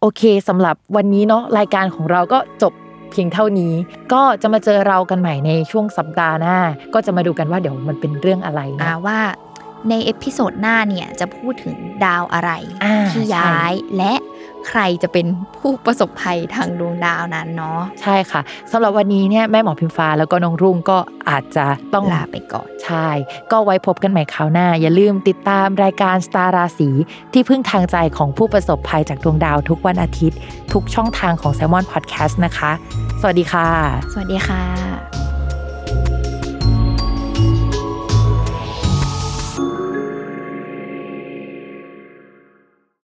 โอเคสำหรับวันนี้เนาะรายการของเราก็จบ เพียงเท่านี้ ก็จะมาเจอเรากันใหม่ในช่วงสัปดาห์หน้า ก็จะมาดูกันว่าเดี๋ยวมันเป็นเรื่องอะไร
อ่า
นะ
ว่าใน episode หน้าเนี่ยจะพูดถึงดาวอะไร
อ่า
ที่ย้ายและ ใครจะเป็นผู้ประสบภัยทางดวงดาวนั้นเนาะ
ใช่ค่ะสำหรับวันนี้เนี่ยแม่หมอพิมฟ้าแล้วก็น้องรุ่งก็อาจจะต้อง
ลาไปก่อน
ใช่ ก็ไว้พบกันใหม่คราวหน้า อย่าลืมติดตามรายการสตาร์ราศีที่พึ่งทางใจของผู้ประสบภัยจากดวงดาวทุกวันอาทิตย์ ทุกช่องทางของ s ซ l m o n Podcast นะคะ สวัสดีค่ะ
สวัสดีค่ะ